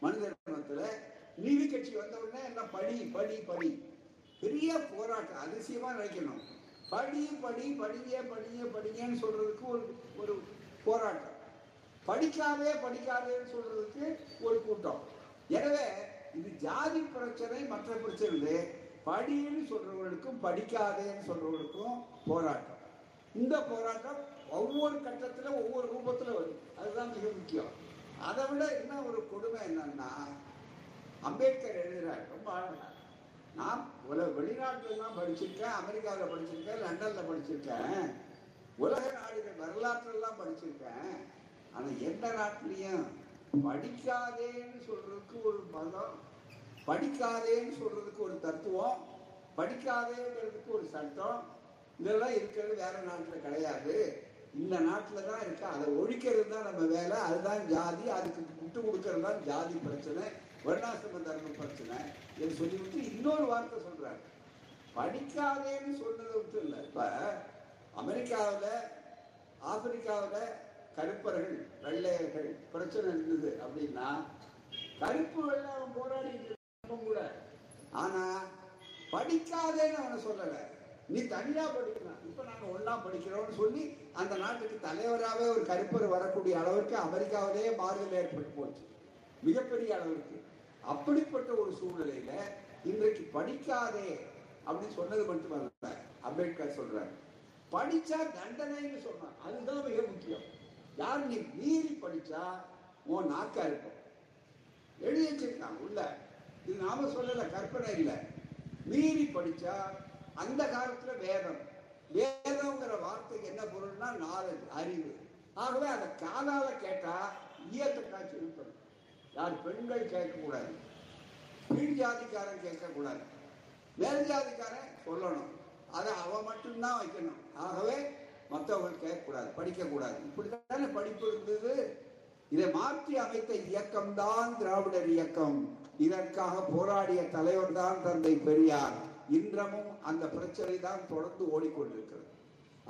மனித மனத்தில் நீதி கட்சி வந்த உடனே என்ன படி படி படி. பெரிய போராட்டம் அதிசயமா நினைக்கணும். படி படி படிங்க படிங்க படிங்கன்னு சொல்றதுக்கு ஒரு ஒரு போராட்டம். படிக்காதே படிக்காதேன்னு சொல்றதுக்கு ஒரு கூட்டம். எனவே இது ஜாதி பிரச்சனை மற்ற பிரச்சனை படின்னு சொல்றவர்களுக்கும் படிக்காதேன்னு சொல்றவர்களுக்கும் போராட்டம். இந்த போராட்டம் ஒவ்வொரு கட்டத்துல ஒவ்வொரு ரூபத்துல வருது. அதுதான் மிக முக்கியம். அதை விட என்ன ஒரு கொடுமை என்னன்னா அம்பேத்கர் எழுதுறார் ரொம்ப அழகா. நான் உலக வெளிநாட்டுலாம் படிச்சிருக்கேன் அமெரிக்காவில் படிச்சிருக்கேன் லண்டன்ல படிச்சிருக்கேன். உலக நாடுகள் வரலாற்றெல்லாம் படிச்சிருக்கேன். ஆனால் எந்த நாட்டிலையும் படிக்காதேன்னு சொல்றதுக்கு ஒரு மதம் படிக்காதேன்னு சொல்றதுக்கு ஒரு தத்துவம் படிக்காதேங்கிறதுக்கு ஒரு சட்டம் இதெல்லாம் இருக்கிறது வேற நாட்டில் கிடையாது. இந்த நாட்டில் தான் இருக்கு? அதை ஒழிக்கிறது தான் நம்ம வேலை. அதுதான் ஜாதி. அதுக்கு விட்டு கொடுக்கறது தான் ஜாதி பிரச்சனை. வர்ணாசிரம தர்ம பிரச்சனை. என்று சொல்லிவிட்டு இன்னொரு வார்த்தை சொல்றாரு. படிக்காதேன்னு சொன்னதை விட்டு இல்லை. இப்போ அமெரிக்காவில் ஆப்பிரிக்காவில் கருப்பர்கள் வெள்ளையர்கள் பிரச்சனை இருந்தது அப்படின்னா கருப்பு வெள்ளை அவன் போராடிட்டு கூட. ஆனா படிக்காதேன்னு அவனை சொல்லலை. நீ தனியா படிக்கலாம். இப்ப நாங்க ஒன்னா படிக்கிறோம்னு சொல்லி அந்த நாட்டுக்கு தலைவராகவே ஒரு கருப்பர் வரக்கூடிய அளவுக்கு அமெரிக்காவிலேயே மாறுதல் ஏற்பட்டு போச்சு. மிகப்பெரிய அளவுக்கு அப்படிப்பட்ட ஒரு சூழ்நிலையில இன்றைக்கு படிக்காதே அப்படின்னு சொன்னது மட்டுமல்ல அம்பேத்கர் சொல்றாரு. படிச்சா தண்டனைன்னு சொன்னான் அதுதான் மிக முக்கியம். யார் நீ மீறி படிச்சா உன் நாக்கா இருக்கும். எழுதி வச்சிருக்கான் உள்ள. இது நாம சொல்லல கற்பனை இல்லை. மீறி படிச்சா அந்த காலத்துல வேதம். வேதம்ங்கிற வார்த்தைக்கு என்ன பொருள்னா நாலேஜ் அறிவு. ஆகவே அதை காதால கேட்டா ஈயத்தை காய்ச்சி இருக்கணும் யார் பெண்கள் கேட்கக்கூடாது. கீழ் ஜாதிக்காரன் கேட்கக்கூடாது. மேல் ஜாதிக்காரன் சொல்லணும். அதை அவன் மட்டும்தான் வைக்கணும். ஆகவே மற்றவங்க கேட்கக்கூடாது படிக்கக்கூடாது. இப்படித்தானே படிப்பு இருந்தது? இதை மாற்றி அமைத்த இயக்கம்தான் திராவிடர் இயக்கம். இதற்காக போராடிய தலைவர் தான் தந்தை பெரியார். இன்றமும் அந்த பிரச்சனை தான் தொடர்ந்து ஓடிக்கொண்டிருக்கிறது.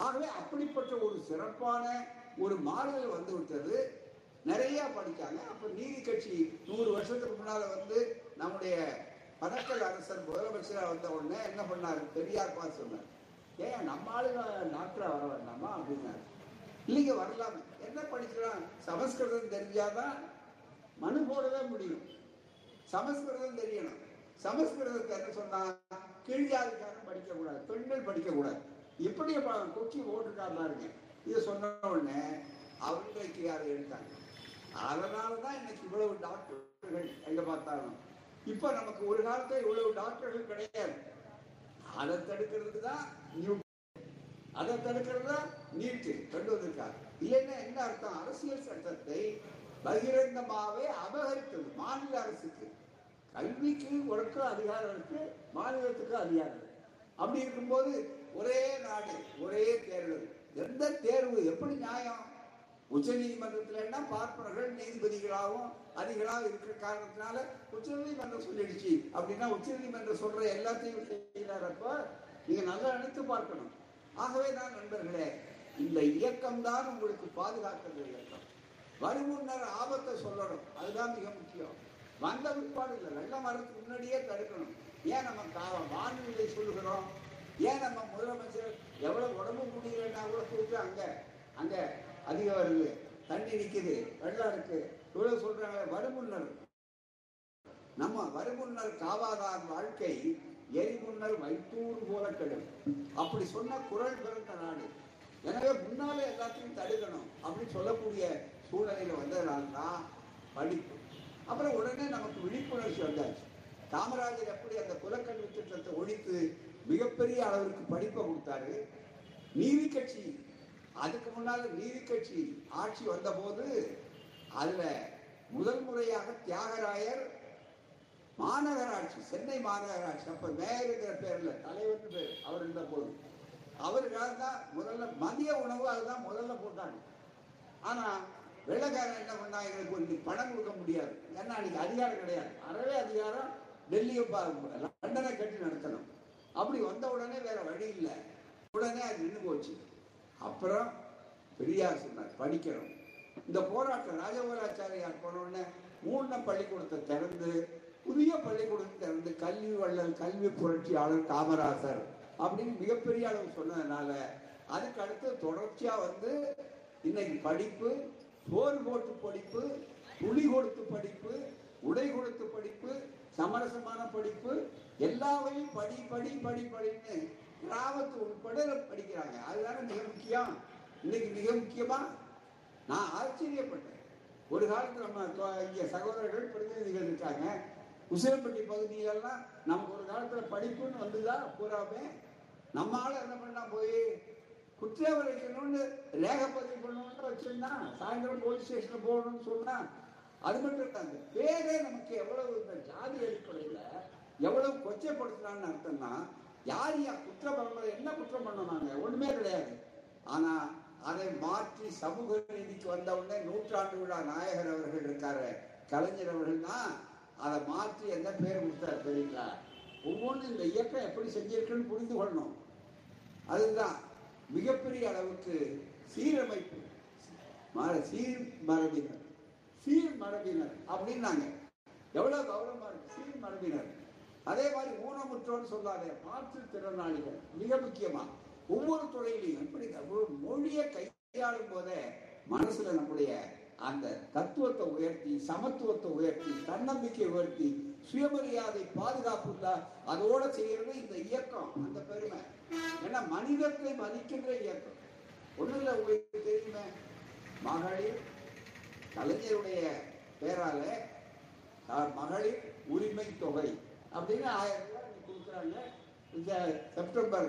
ஆகவே அப்படிப்பட்ட ஒரு சிறப்பான ஒரு மாறுதல் வந்து விட்டது. நிறைய படிச்சாங்க. அப்ப நீதி கட்சி நூறு வருஷத்துக்கு முன்னால வந்து நம்முடைய பணக்கல் அரசர் முதலமைச்சராக வந்த உடனே என்ன பண்ணாரு? பெரியார் பார்த்து சொன்னார். ஏன் நம்ம ஆளுங்க நாட்டில் வர வேண்டாமா அப்படின்னாரு. இல்லைங்க வரலாமே. என்ன படிக்கலாம் சமஸ்கிருதம் தெரிஞ்சாதான் மனு போடவே முடியும். சமஸ்கிருதம் தெரியணும். சமஸ்கிருதத்தை என்ன சொன்னா கீழ்ஜாதிக்கார படிக்க கூடாது பெண்கள் படிக்க கூடாது இப்படி கொச்சி ஓட்டுக்காரலாம் இருக்கு. இதை சொன்ன உடனே அவங்களுக்கு யாரை எடுத்தாங்க அதனாலதான் இன்னைக்கு இவ்வளவு டாக்டர்கள் எங்க பார்த்தாலும். இப்ப நமக்கு ஒரு காலத்துல இவ்வளவு டாக்டர்கள் கிடையாது. அதை தடுக்கிறதுக்கு தான் நியூ அதை தடுக்கிறது தான் நீட்டு கொண்டு வந்திருக்காரு. இல்லைன்னா என்ன அர்த்தம்? அரசியல் சட்டத்தை பகிரங்கமாவே அபகரித்தது மாநில அரசுக்கு. கல்விக்கு உனக்கு அதிகாரம் இருக்கு மாநிலத்துக்கு அதிகாரம். இருக்கு அப்படி இருக்கும்போது ஒரே நாடு ஒரே தேர்வு எந்த தேர்வு எப்படி நியாயம்? உச்ச நீதிமன்றத்துல என்ன பார்ப்பனர்கள் நீதிபதிகளாகவும் அதிகளாகவும் இருக்கிற காரணத்தினால உச்ச நீதிமன்றம் சொல்லிடுச்சு. அப்படின்னா உச்ச நீதிமன்றம் சொல்ற எல்லாத்தையும் செய்யறப்ப நீங்க நல்லா நினைத்து பார்க்கணும். ஆகவே தான் நண்பர்களே இந்த இயக்கம் தான் உங்களுக்கு பாதுகாக்கிறது இயக்கம். வருமுன்னர் ஆபத்தை சொல்லணும். அதுதான் மிக முக்கியம். வந்த பிற்பாடு இல்லை வெள்ளம் வரதுக்கு முன்னாடியே தடுக்கணும். ஏன் நம்ம கா- வானிலை சொல்லுகிறோம்? ஏன் நம்ம முதலமைச்சர் எவ்வளவு உடம்பு முடியலன்னா கூட கூப்பிட்டு அங்க அங்க அதிகம் வருது தண்ணி நிற்குது வெள்ளம் இருக்கு. இவ்வளவு சொல்றாங்க வருமுன்னர். நம்ம வருமுன்னர் காவாதார் வாழ்க்கை எரிமுன்னர் வைத்தூர் போல கெடும். அப்படி சொன்ன குரல் பிறந்த நாடு. எனவே முன்னாலே எல்லாத்தையும் தடுக்கணும் அப்படின்னு சொல்லக்கூடிய சூழ்நிலையில வந்ததுனால தான் படிப்பு. அப்புறம் உடனே நமக்கு விழிப்புணர்ச்சி வந்தாச்சு. காமராஜர் எப்படி அந்த குலக்கல்வி திட்டத்தை ஒழித்து மிகப்பெரிய அளவிற்கு படிப்பை கொடுத்தாரு? நீதி கட்சி. அதுக்கு முன்னால நீதி கட்சி ஆட்சி வந்தபோது அதுல முதல் முறையாக தியாகராயர் மாநகராட்சி சென்னை மாநகராட்சி அப்ப மேயருங்கிற பேர்ல தலைவர் பேர் அவர் இருந்த போது அவருக்காக தான் முதல்ல மதிய உணவு அதுதான் முதல்ல போட்டாங்க. ஆனா வெள்ளக்காரன் என்ன பண்ணா எங்களுக்கு ஒரு பணம் கொடுக்க முடியாது. ஏன்னா அன்னைக்கு அதிகாரம் கிடையாது. அறவே அதிகாரம். டெல்லியை பா- லண்டனை கட்டி நடத்தணும். அப்படி வந்த உடனே வேற வழி இல்லை. உடனே அது நின்று போச்சு. அப்புறம் பெரியார் சொன்னார் படிக்கணும். இந்த போராட்டம் ராஜகோராச்சாரியார் போன உடனே மூணு பள்ளிக்கூடத்தை திறந்து புதிய பள்ளிக்கூடத்தை திறந்து கல்வி வள்ளல் கல்வி புரட்சியாளர் காமராசர் அப்படின்னு மிகப்பெரிய அளவு சொன்னதுனால அதுக்கு அடுத்து தொடர்ச்சியா வந்து இன்னைக்கு படிப்பு சோறு போட்டு படிப்பு துளி கொடுத்து படிப்பு உடை கொடுத்து படிப்பு சமரசமான படிப்பு எல்லாவையும் படி படி படி படின்னு கிராமத்து உட்பட படிக்கிறாங்க. அதுதானே மிக முக்கியம். இன்னைக்கு மிக முக்கியமா? நான் ஆச்சரியப்பட்டேன். ஒரு காலத்தில் நம்ம இங்கே இங்க சகோதரர்கள் பிரதிநிதிகள் இருக்காங்க. உசிலம்பட்டி பகுதியிலெல்லாம் நமக்கு ஒரு காலத்துல படிப்புன்னு வந்துதான் பூராமே நம்மளால என்ன பண்ணா போய் குற்றவரை வைக்கணும்னு ரேகை பதிவு பண்ணணும்னு வச்சிருந்தான் சாயந்தரம் போலீஸ் ஸ்டேஷன் போகணும்னு சொன்னா அது மட்டும் இல்ல அந்த பேரே நமக்கு எவ்வளவு இந்த ஜாதி அடிப்படையில எவ்வளவு கொச்சைப்படுத்தினான்னு அர்த்தம்னா யார் யார் குற்றம் பரம்பரை என்ன குற்றம் பண்ணனாங்க ஒண்ணுமே கிடையாது. ஆனா அதை மாற்றி சமூக நீதிக்கு வந்த உடனே நூற்றாண்டு விழா நாயகர் அவர்கள் இருக்காரு கலைஞர் அவர்கள் தான் அதை மாற்றி எந்த பேர் கொடுத்தாரு தெரியுங்களா? ஒவ்வொன்றும் இந்த இயக்கம் எப்படி செஞ்சிருக்குன்னு புரிந்து கொள்ளணும். அதுதான் மிகப்பெரிய அளவுக்கு சீரமைப்பு. மர- சீர் மரபினர் அப்படின்னாங்க. எவ்வளவு கௌரவமா இருக்கு. சீர் மரபினர். அதே மாதிரி ஊனமுற்றோன்னு சொல்லாதே மாற்றுத்திறனாளிகள் மிக முக்கியமா ஒவ்வொரு துறையிலையும் எப்படி மொழியை கையாளும் போதே மனசுல நம்முடைய அந்த தத்துவத்தை உயர்த்தி சமத்துவத்தை உயர்த்தி தன்னம்பிக்கை உயர்த்தி சுயமரியாதை பாதுகாப்பு அதோட செய்யறது இந்த இயக்கம் அந்த பெருமை. ஏன்னா மனிதத்தை மதிக்கின்ற இயக்கம். ஒண்ணும் இல்லை உங்களுக்கு தெரியுமே மகளிர் கலைஞருடைய பேரால மகளிர் உரிமை தொகை அப்படின்னு ஆயிரம் ரூபாய் கொடுக்குறாங்க. இந்த செப்டம்பர்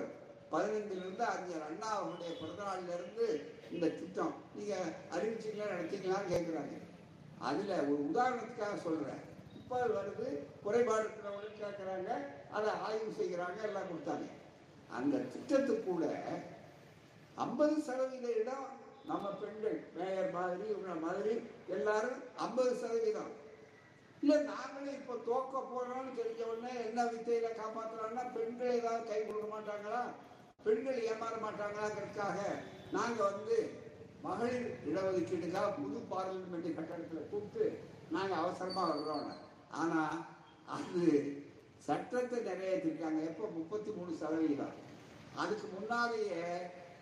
பதினைந்துல இருந்து அறிஞர் அண்ணா அவருடைய பிறந்தநாள்ல இருந்து இந்த திட்டம். நீங்க அறிவிச்சீங்களா நடத்தீங்களான்னு கேட்குறாங்க அதுல ஒரு உதாரணத்துக்காக சொல்றேன். இப்போ வருது குறைபாடு இருக்கிறவங்களுக்கு கேட்குறாங்க அதை ஆய்வு செய்கிறாங்க எல்லாம் கொடுத்தாங்க. அந்த திட்டத்துக்கு கூட ஐம்பது சதவீத இடம் நம்ம பெண்கள் மேயர் மாதிரி இவங்க மாதிரி எல்லாரும் ஐம்பது சதவீதம். இல்ல நாங்களே இப்ப தோக்க போறோம்னு தெரிஞ்ச உடனே என்ன வித்தையில காப்பாத்துறாங்கன்னா பெண்கள் ஏதாவது கை கொடுக்க மாட்டாங்களா? பெண்கள் ஏமாற மாட்டாங்களாங்கிறதுக்காக நாங்க வந்து மகளிர் இடஒதுக்கீடுக்காக புது பார்லிமெண்ட் கட்டடத்தில் கூப்பிட்டு நாங்க அவசரமா வர்றோம். ஆனா அது சட்டத்தை நிறைவேற்றிருக்காங்க. எப்ப? முப்பத்தி மூணு சதவீதம். அதுக்கு முன்னாலேயே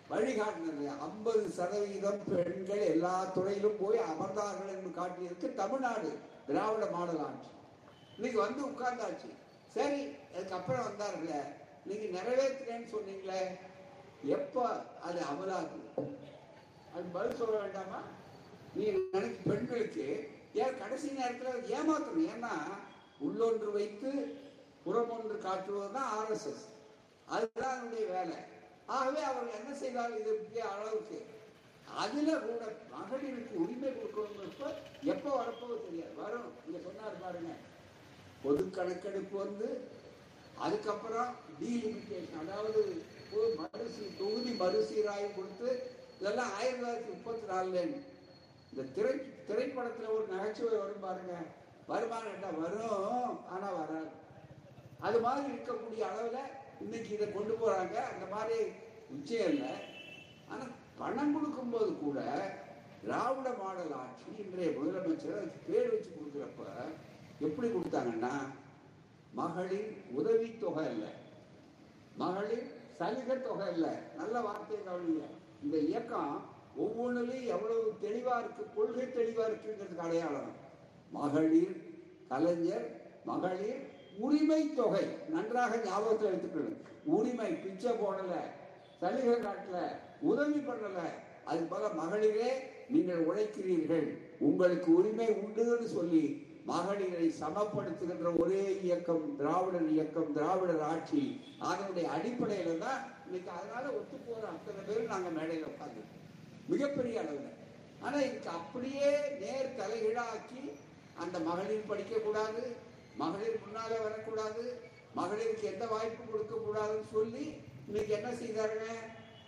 வழிகாட்டினது ஐம்பது சதவீதம் பெண்கள் எல்லா துறையிலும் போய் அமர்ந்தார்கள் என்று காட்டியிருக்கு தமிழ்நாடு திராவிட மாடல் ஆட்சி. இன்னைக்கு வந்து உட்கார்ந்தாச்சு. சரி அதுக்கப்புறம் வந்தார்களே. நீங்க நிறைவேற்றுறேன்னு சொன்னீங்களே. எப்ப அது அமலாகுது? அது பதில் சொல்ல வேண்டாமா? நீ நினைக்க பெண்களுக்கு ஏன் கடைசி நேரத்தில் ஏமாத்தணும்? ஏன்னா உள்ளொன்று வைத்து புறமொன்று காட்டுவது தான் ஆர்எஸ்எஸ் அதுதான் அதனுடைய வேலை. ஆகவே அவர்கள் என்ன செய்தால் இது முக்கிய அளவுக்கு அதுல கூட மகளிருக்கு உரிமை கொடுக்கணுங்கிறப்ப எப்போ வரப்போ தெரியாது. வரும். இங்க சொன்னார் பாருங்க. பொது கணக்கெடுப்பு வந்து அதுக்கப்புறம் டீலிமிட்டேஷன் அதாவது ஒரு மறுசீ தொகுதி மறுசீராய்வு கொடுத்து இதெல்லாம் ஆயிரத்தி தொள்ளாயிரத்தி முப்பத்தி நாலுல இந்த திரை திரைப்படத்துல ஒரு நகைச்சுவை வரும் பாருங்க. வருமானம் வரும் ஆனா வராது. அது மாதிரி இருக்கக்கூடிய அளவுல இன்னைக்கு இதை கொண்டு போறாங்க. அந்த மாதிரி நிச்சயம் இல்லை. ஆனால் பணம் கொடுக்கும்போது கூட திராவிட மாடல் ஆட்சி இன்றைய முதலமைச்சர் அதுக்கு பேர் வச்சு கொடுக்குறப்ப எப்படி கொடுத்தாங்கன்னா மகளிர் உதவி தொகை இல்லை மகளிர் சலுகை தொகை இல்லை நல்ல வார்த்தை கவனிங்க. இந்த இயக்கம் ஒவ்வொன்றுலையும் எவ்வளவு தெளிவா இருக்கு கொள்கை தெளிவா இருக்குங்கிறதுக்கு அடையாளம். மகளிர் கலைஞர் மகளிர் உரிமை தொகை. நன்றாக ஞாபகத்தில் வைத்துக்கணும் உரிமை பிச்சை போடல சலுகை காட்டல உதவி பண்ணல அது போல மகளிரே நீங்கள் உழைக்கிறீர்கள். உங்களுக்கு உரிமை உண்டுன்னு சொல்லி மகளிரை சமப்படுத்துகின்ற ஒரே இயக்கம் திராவிடர் இயக்கம் திராவிடர் ஆட்சி. அதனுடைய அடிப்படையில தான் இன்னைக்கு அதனால ஒத்து போற அத்தனை பேரும் நாங்க மேடையில உட்காந்து மிகப்பெரிய அளவுல. ஆனா இதுக்கு அப்படியே நேர் தலைகீழாக்கி அந்த மகளிர் படிக்க கூடாது. மகளிர் முன்னாலே வரக்கூடாது. மகளிருக்கு எந்த வாய்ப்பு கொடுக்க கூடாதுன்னு சொல்லி இன்னைக்கு என்ன செய்தாருங்க?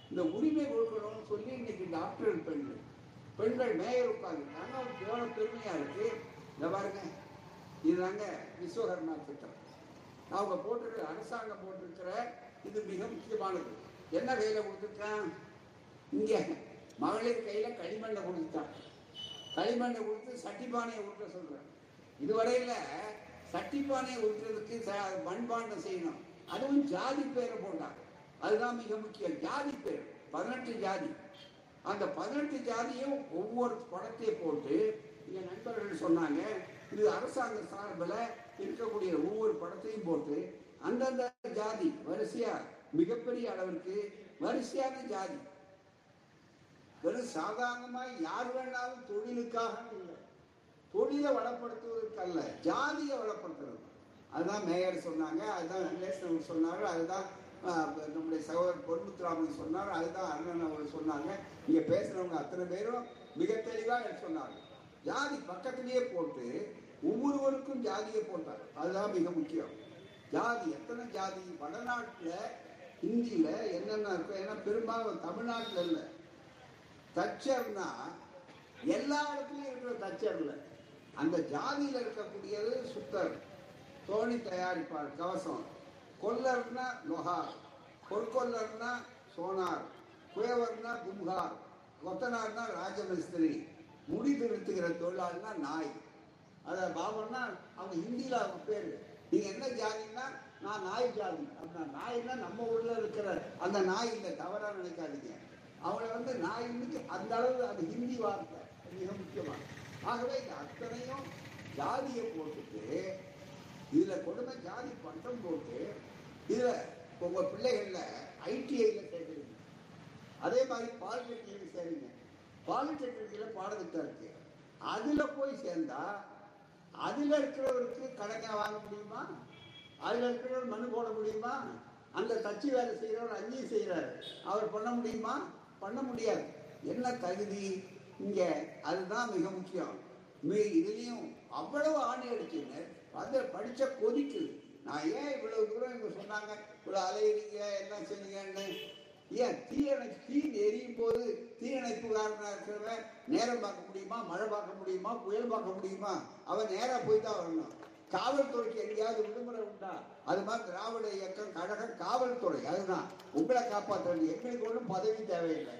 இந்த உரிமை கொடுக்கணும்னு சொல்லி இன்னைக்கு டாக்டர் பெண்கள் பெண்கள் மேயர் உட்காந்துருக்காங்க அவருக்கு எவ்வளவு பெருமையா இருக்கு. இந்த பாருங்க இதுதாங்க விஸ்வகர்மா திட்டம். அவங்க போட்டிருக்கிற அரசாங்கம் போட்டிருக்கிற இது மிக முக்கியமானது. என்ன கையில கொடுத்துருக்கான்? இங்க மகளிர் கையில களிமண்ணை கொடுத்துட்டான். களிமண்ணை கொடுத்து சட்டிப்பானையை கொடுக்க சொல்றேன். இதுவரையில் சட்டிப்பானையை உருட்டுறதுக்கு மண்பாண்டம் செய்யணும். அதுவும் ஜாதி பேரை போட்டாங்க. அதுதான் மிக முக்கியம். ஜாதி பேர். பதினெட்டு ஜாதி. அந்த பதினெட்டு ஜாதியும் ஒவ்வொரு படத்தை போட்டு என் நண்பர்கள் சொன்னாங்க இது அரசாங்க சார்பில் இருக்கக்கூடிய ஒவ்வொரு படத்தையும் போட்டு அந்தந்த ஜாதி வரிசையா மிகப்பெரிய அளவிற்கு வரிசையான ஜாதி. வெறும் சாதாரணமா யார் வேணாலும் தொழிலுக்காக இல்லை தொழிலை வளப்படுத்துவதற்கு அல்ல ஜாதியை வளப்படுத்துறது. அதுதான் மேயர் சொன்னாங்க அதுதான் வெங்கடேசன் அவர் சொன்னாங்க அதுதான் நம்முடைய சகோதரர் பொன்முத்துராமன் சொன்னார் அதுதான் அண்ணன் அவர் சொன்னாங்க. இங்கே பேசுகிறவங்க அத்தனை பேரும் மிக தெளிவாக சொன்னாங்க ஜாதி பக்கத்திலேயே போட்டு ஒவ்வொருவருக்கும் ஜாதியை போட்டார். அதுதான் மிக முக்கியம். ஜாதி எத்தனை ஜாதி? வடநாட்டில் ஹிந்தியில் என்னென்ன இருக்கும் ஏன்னா பெரும்பாலும் தமிழ்நாட்டில் இல்லை. தச்சர்னா எல்லா இடத்துலையும் இருக்கிற தச்சர் இல்லை அந்த ஜாதியில் இருக்கக்கூடியது சுத்தர் தோணி தயாரிப்பார் கவசம். கொல்லர்னா லொஹார் பொற்கொல்லர்னா சோனார் குயவர்னா கும்ஹார் கொத்தனார்னா ராஜமிஸ்திரி முடி திருத்துகிற தொழிலாளினா நாய். அத பாபன்னா அவங்க ஹிந்தியில அவங்க பேரு. நீங்க என்ன ஜாதின்னா நான் நாய் ஜாதி. அப்படின்னா நாய்னா நம்ம ஊர்ல இருக்கிற அந்த நாய் இல்லை தவறா நினைக்காதீங்க. அவங்கள வந்து நாய் அந்த அளவு அது ஹிந்தி வார்த்தை மிக முக்கியமானது. ஆகவே இந்த அத்தனையும் ஜாதியை போட்டுட்டு இதுல கொடுமை ஜாதி பட்டம் போட்டு இதுல உங்க பிள்ளைகள்ல ஐடிஐல சேர்க்குறீங்க. அதே மாதிரி பாலிடெக்னிக் சேருங்க பாலிடெக்னிக்ல பாடத்திட்டம் இருக்கு. அதுல போய் சேர்ந்தா அதுல இருக்கிறவருக்கு கடனை வாங்க முடியுமா? அதுல இருக்கிறவர் மனு போட முடியுமா? அந்த தச்சு வேலை செய்கிறவர் அங்கேயும் செய்கிறாரு அவர் பண்ண முடியுமா? பண்ண முடியாது. என்ன தகுதி? இங்க அதுதான் மிக முக்கியம். இதுலேயும் இதுலயும் அவ்வளவு ஆணை அடிச்சுன்னு அதை படிச்ச கொதிக்குது. நான் ஏன் இவ்வளவு தூரம் இவங்க சொன்னாங்க? இவ்வளவு அலையிறீங்க என்ன செய்யுங்கன்னு ஏன் தீயணை தீ எரியும் போது தீயணைப்புக்காரனா இருக்கிறவன் நேரம் பார்க்க முடியுமா? மழை பார்க்க முடியுமா? புயல் பார்க்க முடியுமா? அவன் நேராக போய் தான் வரணும். காவல்துறைக்கு எங்கேயாவது விடுமுறை உண்டா? அது மாதிரி திராவிட இயக்கம் கழகம் காவல்துறை அதுதான். உங்களை காப்பாற்ற எங்களுக்கு ஒன்றும் பதவி தேவையில்லை.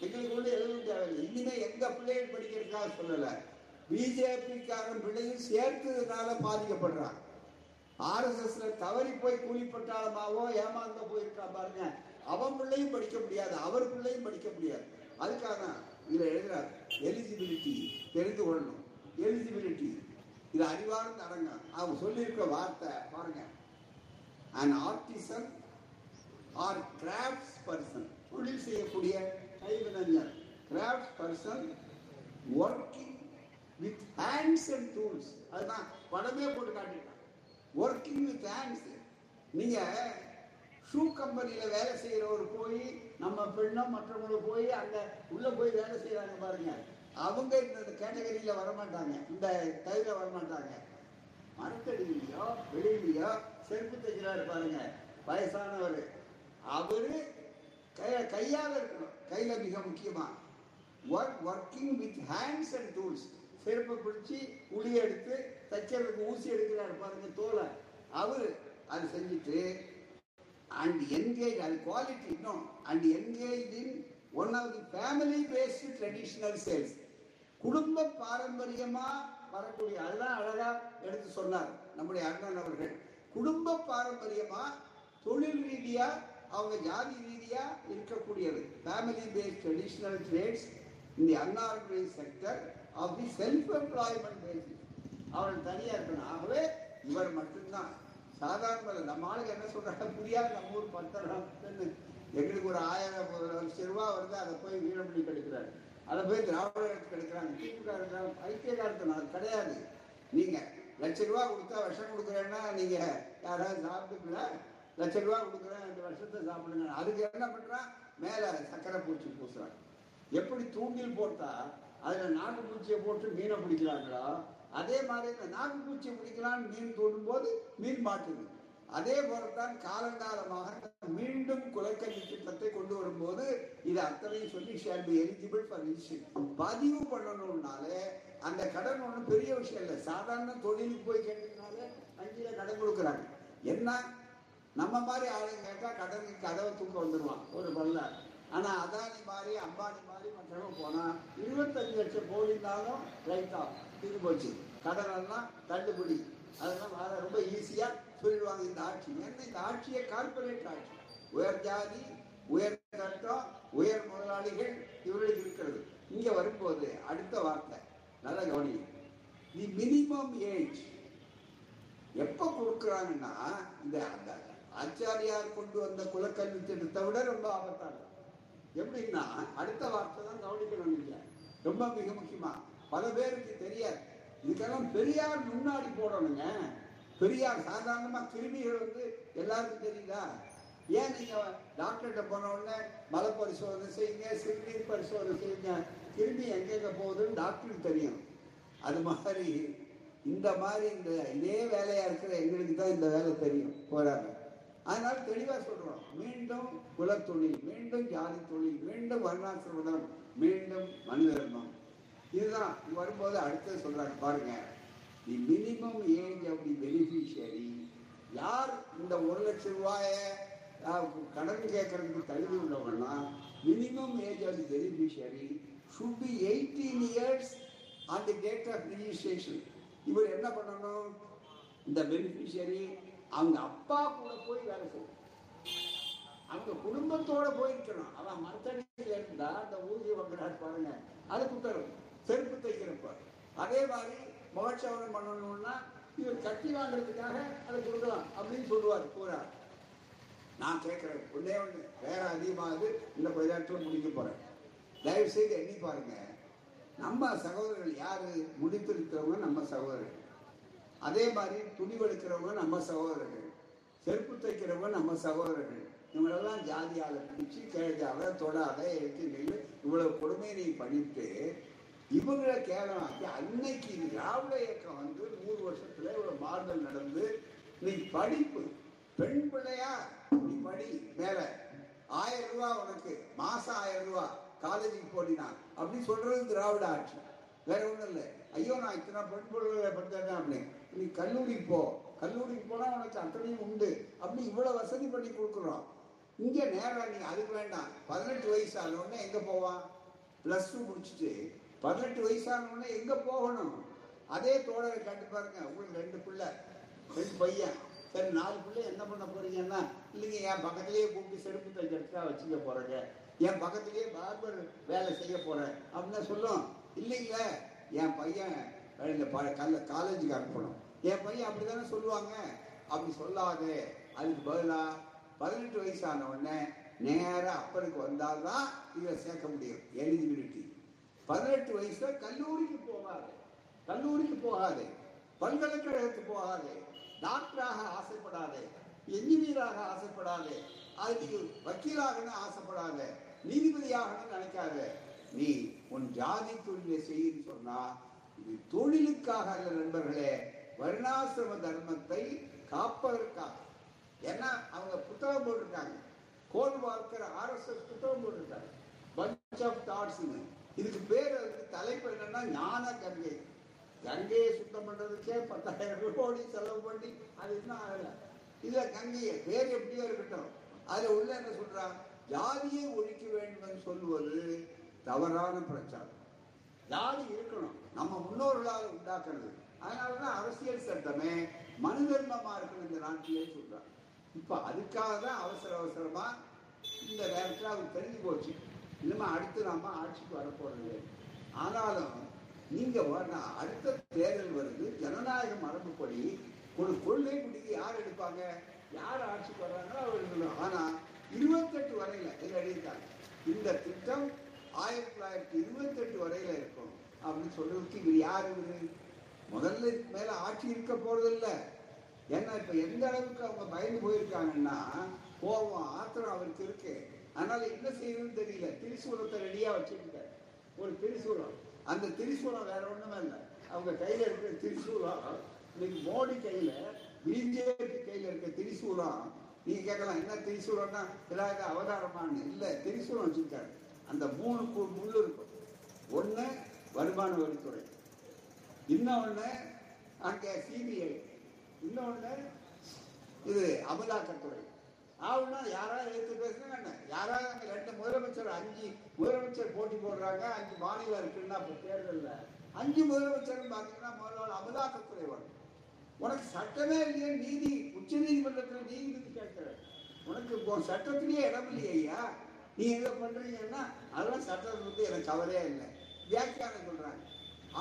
எங்களுக்கு ஒன்றும் எதுவும் தேவையில்லை. இனிமே எங்க பிள்ளைகள் படிக்கிறதுக்காக சொல்லல. பிஜேபிக்காரன் பிள்ளையும் சேர்த்ததுனால பாதிக்கப்படுறான். ஆர்எஸ்எஸ்ல தவறி போய் கூலிப்பட்டாளமாவோ ஏமாந்த போயிருக்கா பாருங்க. அவன் பிள்ளையும் படிக்க முடியாது அவர் பிள்ளையும் படிக்க முடியாது. அதுக்காக தான் இதுல எழுதுறாரு. எலிஜிபிலிட்டி தெரிந்து கொள்ளணும். எலிஜிபிலிட்டி இது அறிவார்ந்த அடங்கம் அவங்க சொல்லியிருக்க வார்த்தை பாருங்க. An artisan or crafts person தொழில் செய்யக்கூடிய கைவினைஞர் crafts person working with hands and tools அதுதான் படமே போட்டு காட்டிட்டான். ஒர்க்கிங் வித் ஹேண்ட்ஸ் நீங்க ஷூ கம்பெனியில வேலை செய்யறவர் போய் நம்ம பெண்ணும் மற்றவங்களும் போய் அங்க உள்ள போய் வேலை செய்யறாங்க பாருங்க. அவங்க இந்த கேட்டகரியில வரமாட்டாங்க. இந்த கையில வரமாட்டாங்க. மரத்தடியிலையோ வெளியிலையோ செருப்பு தைக்கிறாரு பாருங்க. வயசானவர். அவரு கைய இருக்கணும். கையில் மிக முக்கியமாக work working with hands and tools செருப்பை பிடிச்சி உளி எடுத்து தைக்கிறதுக்கு ஊசி எடுக்கிறாரு பாருங்க தோலை. அவர் அது செஞ்சுட்டு அண்ட் என்கேஜ் அது குவாலிட்டி இன்னும் and engage in one of the family based traditional sales குடும்ப பாரம்பரியமா வரக்கூடிய அதுதான் அழகா எடுத்து சொன்னார் நம்முடைய அண்ணன் அவர்கள். குடும்ப பாரம்பரியமா தொழில் ரீதியாக அவங்க ஜாதி ரீதியா இருக்கக்கூடியது ஃபேமிலி பேஸ்ட் ட்ரெடிஷ்னல் ட்ரேட்ஸ் இந்த unorganised sector of the self employment basis அவர்கள் தனியா இருக்கணும். ஆகவே இவர் மட்டும்தான். சாதாரண நம்ம ஆளுக்கு என்ன சொல்றாங்க? புரியாது. நம்ம ஊர் பத்தரம் எங்களுக்கு ஒரு ஆயிரம் ஒரு லட்சம் ரூபாய் வருது. அதை போய் வீரமணி கெடுக்கிறாரு. அதை போய் திராவிடத்துக்கு கெடுக்கிறாங்க. திமுக ஐக்கியகாரத்தனம் அது கிடையாது. நீங்க லட்ச ரூபா கொடுத்தா விஷம் கொடுக்குறேன்னா நீங்க யாராவது சாப்பிட்டுக்கல லட்ச ரூபா கொடுக்குறேன் ரெண்டு வருஷத்தை சாப்பிடுங்க. அதுக்கு என்ன பண்ணுறான் மேலே சக்கரை பூச்சி பூசுறாங்க எப்படி தூண்டில் போட்டால் அதில் நாக்கு பூச்சியை போட்டு மீனை பிடிக்கிறாங்களோ அதே மாதிரி இந்த நாக்கு பூச்சியை பிடிக்கலான்னு மீன் தூண்டும் போது மீன் மாட்டுது. அதே போலத்தான் காலங்காலமாக மீண்டும் குலக்கல்வி திட்டத்தை கொண்டு வரும்போது இது அத்தனையும் சொல்லி சேர்ந்து பி எலிஜிபிள் ஃபார் பதிவு பண்ணணும்னாலே அந்த கடன் ஒன்றும் பெரிய விஷயம் இல்லை. சாதாரண தொழிலுக்கு போய் கேட்டதுனால வங்கியில கடன் கொடுக்குறாங்க. என்ன? நம்ம மாதிரி ஆளுங்க கேட்டால் கடனுக்கு கதவை தூக்க வந்துடுவான் ஒரு பல்ல. ஆனால் அதானி மாதிரி அம்பானி மாதிரி மற்றவங்க போனால் இருபத்தஞ்சு லட்சம் கோடினாலும் ரைட் ஆஃப் போச்சு. கடன் எல்லாம் தள்ளுபடி அதெல்லாம் வர ரொம்ப ஈஸியாக சொல்லிடுவாங்க இந்த ஆட்சி. ஏன்னா இந்த ஆட்சியே கார்பரேட் ஆட்சி. உயர் ஜாதி உயர் சட்டம் உயர் முதலாளிகள் இவர்களுக்கு இருக்கிறது. இங்கே வரும்போது அடுத்த வார்த்தை. நல்ல கவனி தி மினிமம் ஏஜ் எப்போ கொடுக்குறாங்கன்னா இந்த அந்த ஆச்சாரியார் கொண்டு வந்த குலக்கல்வி திட்டத்தை விட ரொம்ப ஆபத்தானது. எப்படின்னா அடுத்த வார்த்தை தான் கவனிக்கணும் நீங்க ரொம்ப மிக முக்கியமா பல பேருக்கு தெரியாது. இதுக்கெல்லாம் பெரியார் முன்னாடி போடணுங்க. பெரியார் சாதாரணமா கிருமிகள் வந்து எல்லாருக்கும் தெரியுதா? ஏன் நீங்க டாக்டர்கிட்ட போன உடனே மலை பரிசோதனை செய்யுங்க சிறுநீர் பரிசோதனை செய்யுங்க கிருமி எங்கெங்க போகுதுன்னு டாக்டருக்கு தெரியும். அது மாதிரி இந்த மாதிரி இந்த இதே வேலையா இருக்கிற எங்களுக்கு தான் இந்த வேலை தெரியும். போறாங்க. அதனால தெளிவா சொல்றோம். மீண்டும் குலத்தொழில் மீண்டும் ஜாதி தொழில் மீண்டும் வர்ணாசிரமம் மீண்டும் மனிதர்மம் இதுதான். வரும்போது அடுத்தது சொல்றாங்க. பாருங்க. The minimum age of the beneficiary யார் இந்த ஒரு லட்சம் ரூபாய கடன் கேட்கறதுக்கு தகுதி உள்ளவங்கன்னா minimum age of the beneficiary should be eighteen years on the date of registration இவர் என்ன பண்ணணும்? இந்த பெனிஃபிஷியரி அவங்க அப்பா கூட போய் வேலை செய்யணும் அவங்க குடும்பத்தோட போயிருக்கணும் அவன் மரத்தடியில் இருந்தா அந்த ஊதிய வங்குறாரு பாருங்க. அது குத்தரும் செருப்பு தைக்கிறப்ப. அதே மாதிரி முகச்சவரம் பண்ணணும்னா இவர் கட்டி வாங்குறதுக்காக அதை கொடுக்கலாம் அப்படின்னு சொல்லுவார் கூறார் நான் கேட்கிறேன் ஒன்னே ஒண்ணு. வேற அதிகமாகுது. இந்த கொஞ்ச நேரத்தில் முடிக்க போறேன். தயவு செய்து எண்ணி பாருங்க. நம்ம சகோதரர்கள் யாரு? முடித்திருக்கிறவங்க நம்ம சகோதரர்கள். அதே மாதிரி துணிவெடுக்கிறவங்க நம்ம சகோதரர்கள் செருப்பு தைக்கிறவங்க நம்ம சகோதரர்கள். இவங்களெல்லாம் ஜாதியால் பிடிச்சி கேள்வியால தொடாத எடுத்து நில்லு இவ்வளவு கொடுமையை நீ பண்ணிட்டு இவங்களை கேவலமாக்கி அன்னைக்கு திராவிட இயக்கம் வந்து நூறு வருஷத்துல இவ்வளவு மாறுதல் நடந்து நீ படிப்பு பெண் பிள்ளையா நீ படி மேல. ஆயிரம் ரூபா உனக்கு மாசம் ஆயிரம் ரூபா காலேஜுக்கு போடினா அப்படின்னு சொல்றது திராவிட ஆட்சி. வேற ஒண்ணும் இல்லை. ஐயோ நான் இத்தனை பெண் பிள்ளைகளை படுத்தேன் அப்படின்னு. நீ கல்லூரிக்கு போ. கல்லூரிக்கு போனா உனக்கு அத்தனையும் உண்டு. அப்படி இவ்வளவு வசதி பண்ணி கொடுக்குறோம். இங்க நேரம் நீ அதுக்கு வேண்டாம். பதினெட்டு வயசு ஆனவுடனே எங்க போவான் பிளஸ் டூ முடிச்சுட்டு பதினெட்டு வயசு ஆனவுடனே எங்க போகணும்? அதே தோழரை கேட்டு பாருங்க. உங்களுக்கு ரெண்டு பிள்ளை ரெண்டு பையன். சரி நாலு பிள்ளை என்ன பண்ண போறீங்கன்னா இல்லைங்க என் பக்கத்துலேயே கூப்பிட்டு செருப்பு தைக்கிறதுக்காக வச்சுக்க போறேங்க. என் பக்கத்துலேயே பார்பர் வேலை செய்ய போறேன். அப்படின்னு சொல்லும். இல்லைங்க என் பையன் இந்த ப- காலேஜுக்கு அனுப்பணும். என் பையன் அப்படிதானே சொல்லுவாங்க. அப்படி சொல்லாதே அதுக்கு பதிலா பதினெட்டு வயசான உடனே நேரா அப்பனுக்கு வந்தால்தான் இதை சேர்க்க முடியும் எலிஜிபிலிட்டி பதினெட்டு வயசுல கல்லூரிக்கு போகாது கல்லூரிக்கு போகாது பல்கலைக்கழகத்துக்கு போகாது டாக்டராக ஆசைப்படாதே என்ஜினியராக ஆசைப்படாதே அதுக்கு வக்கீலாகணும் ஆசைப்படாத நீதிபதியாகணும் நினைக்காத. நீ உன் ஜாதி தொழிலை செய்யுன்னு சொன்னா இது தொழிலுக்காக அல்ல நண்பர்களே வருணாசிரம தர்மத்தை காப்பதற்காக. ஏன்னா அவங்க புத்தகம் போட்டிருக்காங்க. கோல் வார்க்கர் ஆர்எஸ்எஸ் புத்தகம் போட்டிருக்காங்க பஞ்ச் ஆஃப் தாட்ஸ் இதுக்கு பேர் அதுக்கு தலைப்பு என்னன்னா ஞான கங்கை. கங்கையை சுத்தம் பண்றதுக்கே பத்தாயிரம் கோடி செலவு பண்ணி அது இன்னும் ஆகல. இதுல கங்கையை பேர் எப்படியோ இருக்கட்டும். அதுல உள்ள என்ன சொல்றான் ஜாதியை ஒழிக்க வேண்டும் என்று சொல்லுவது தவறான பிரச்சாரம். ஜாதி இருக்கணும். நம்ம முன்னோர்களால் உண்டாக்குறது. அதனாலதான் அரசியல் சட்டமே மனு தர்மமா இருக்கணும் இந்த நாட்டிலே சொல்றாங்க. இப்ப அதுக்காக தான் அவசர அவசரமா இந்த நேரத்தில் அவருக்கு தெரிஞ்சு போச்சு. இனிமே அடுத்து நாம ஆட்சிக்கு வரப்போறது ஆனாலும் நீங்க அடுத்த தேர்தல் வருது ஜனநாயக மரபுப்படி ஒரு கொள்கை முடிவு யார் எடுப்பாங்க? யார் ஆட்சிக்கு வர்றாங்களோ அவர் ஆனா இருபத்தெட்டு வரையில இதில் எழுதிட்டாங்க இந்த திட்டம் ஆயிரத்தி தொள்ளாயிரத்தி இருபத்தெட்டு வரையில இருக்கும். அப்படின்னு சொல்றதுக்கு இவர் யார் இவரு? முதல்ல இதுக்கு மேல ஆட்சி இருக்க போறதில்ல. ஏன்னா இப்ப எந்த அளவுக்கு அவங்க பயந்து போயிருக்காங்கன்னா கோபம் ஆத்திரம் அவருக்கு இருக்கு. அதனால என்ன செய்யணும்னு தெரியல. திரிசூலத்தை ரெடியா வச்சுக்கிட்டாரு. ஒரு திரிசூலம். அந்த திரிசூலம் வேற ஒண்ணுமே இல்லை. அவங்க கையில இருக்கிற திரிசூலம் இன்னைக்கு மோடி கையில பிஜேபி கையில இருக்க திரிசூலம் நீங்க கேட்கலாம் என்ன திரிசூலம்னா ஏதாவது அவதாரமான்னு. இல்ல திரிசூலம் வச்சிருக்காரு அந்த மூணு முள் முள்ளு இருக்கும். ஒன்று வருமான வரித்துறை. இன்னொன்னு அங்கே சிபிஐ இன்னொன்னு இது அமலாக்கத்துறை. ஆகுனா யாராவது எடுத்து பேசுனா என்ன? யாராவது அங்க ரெண்டு முதலமைச்சர் அஞ்சு முதலமைச்சர் போட்டி போடுறாங்க அஞ்சு மாநிலம் இருக்குன்னா இப்ப தேர்தல்ல. அஞ்சு முதலமைச்சர் பாத்தீங்கன்னா முதல்ல அமலாக்கத்துறை வரும். உனக்கு சட்டமே இல்லையே நீதி உச்ச நீதிமன்றத்தில் நீதிபதி கேட்கிற. உனக்கு இப்போ சட்டத்திலேயே இடம் இல்லையே ஐயா. நீ எதை பண்றீங்கன்னா அதெல்லாம் சட்டத்தை பத்தி எனக்கு கவலையே இல்லை. வியாக்கியானம் சொல்றாங்க.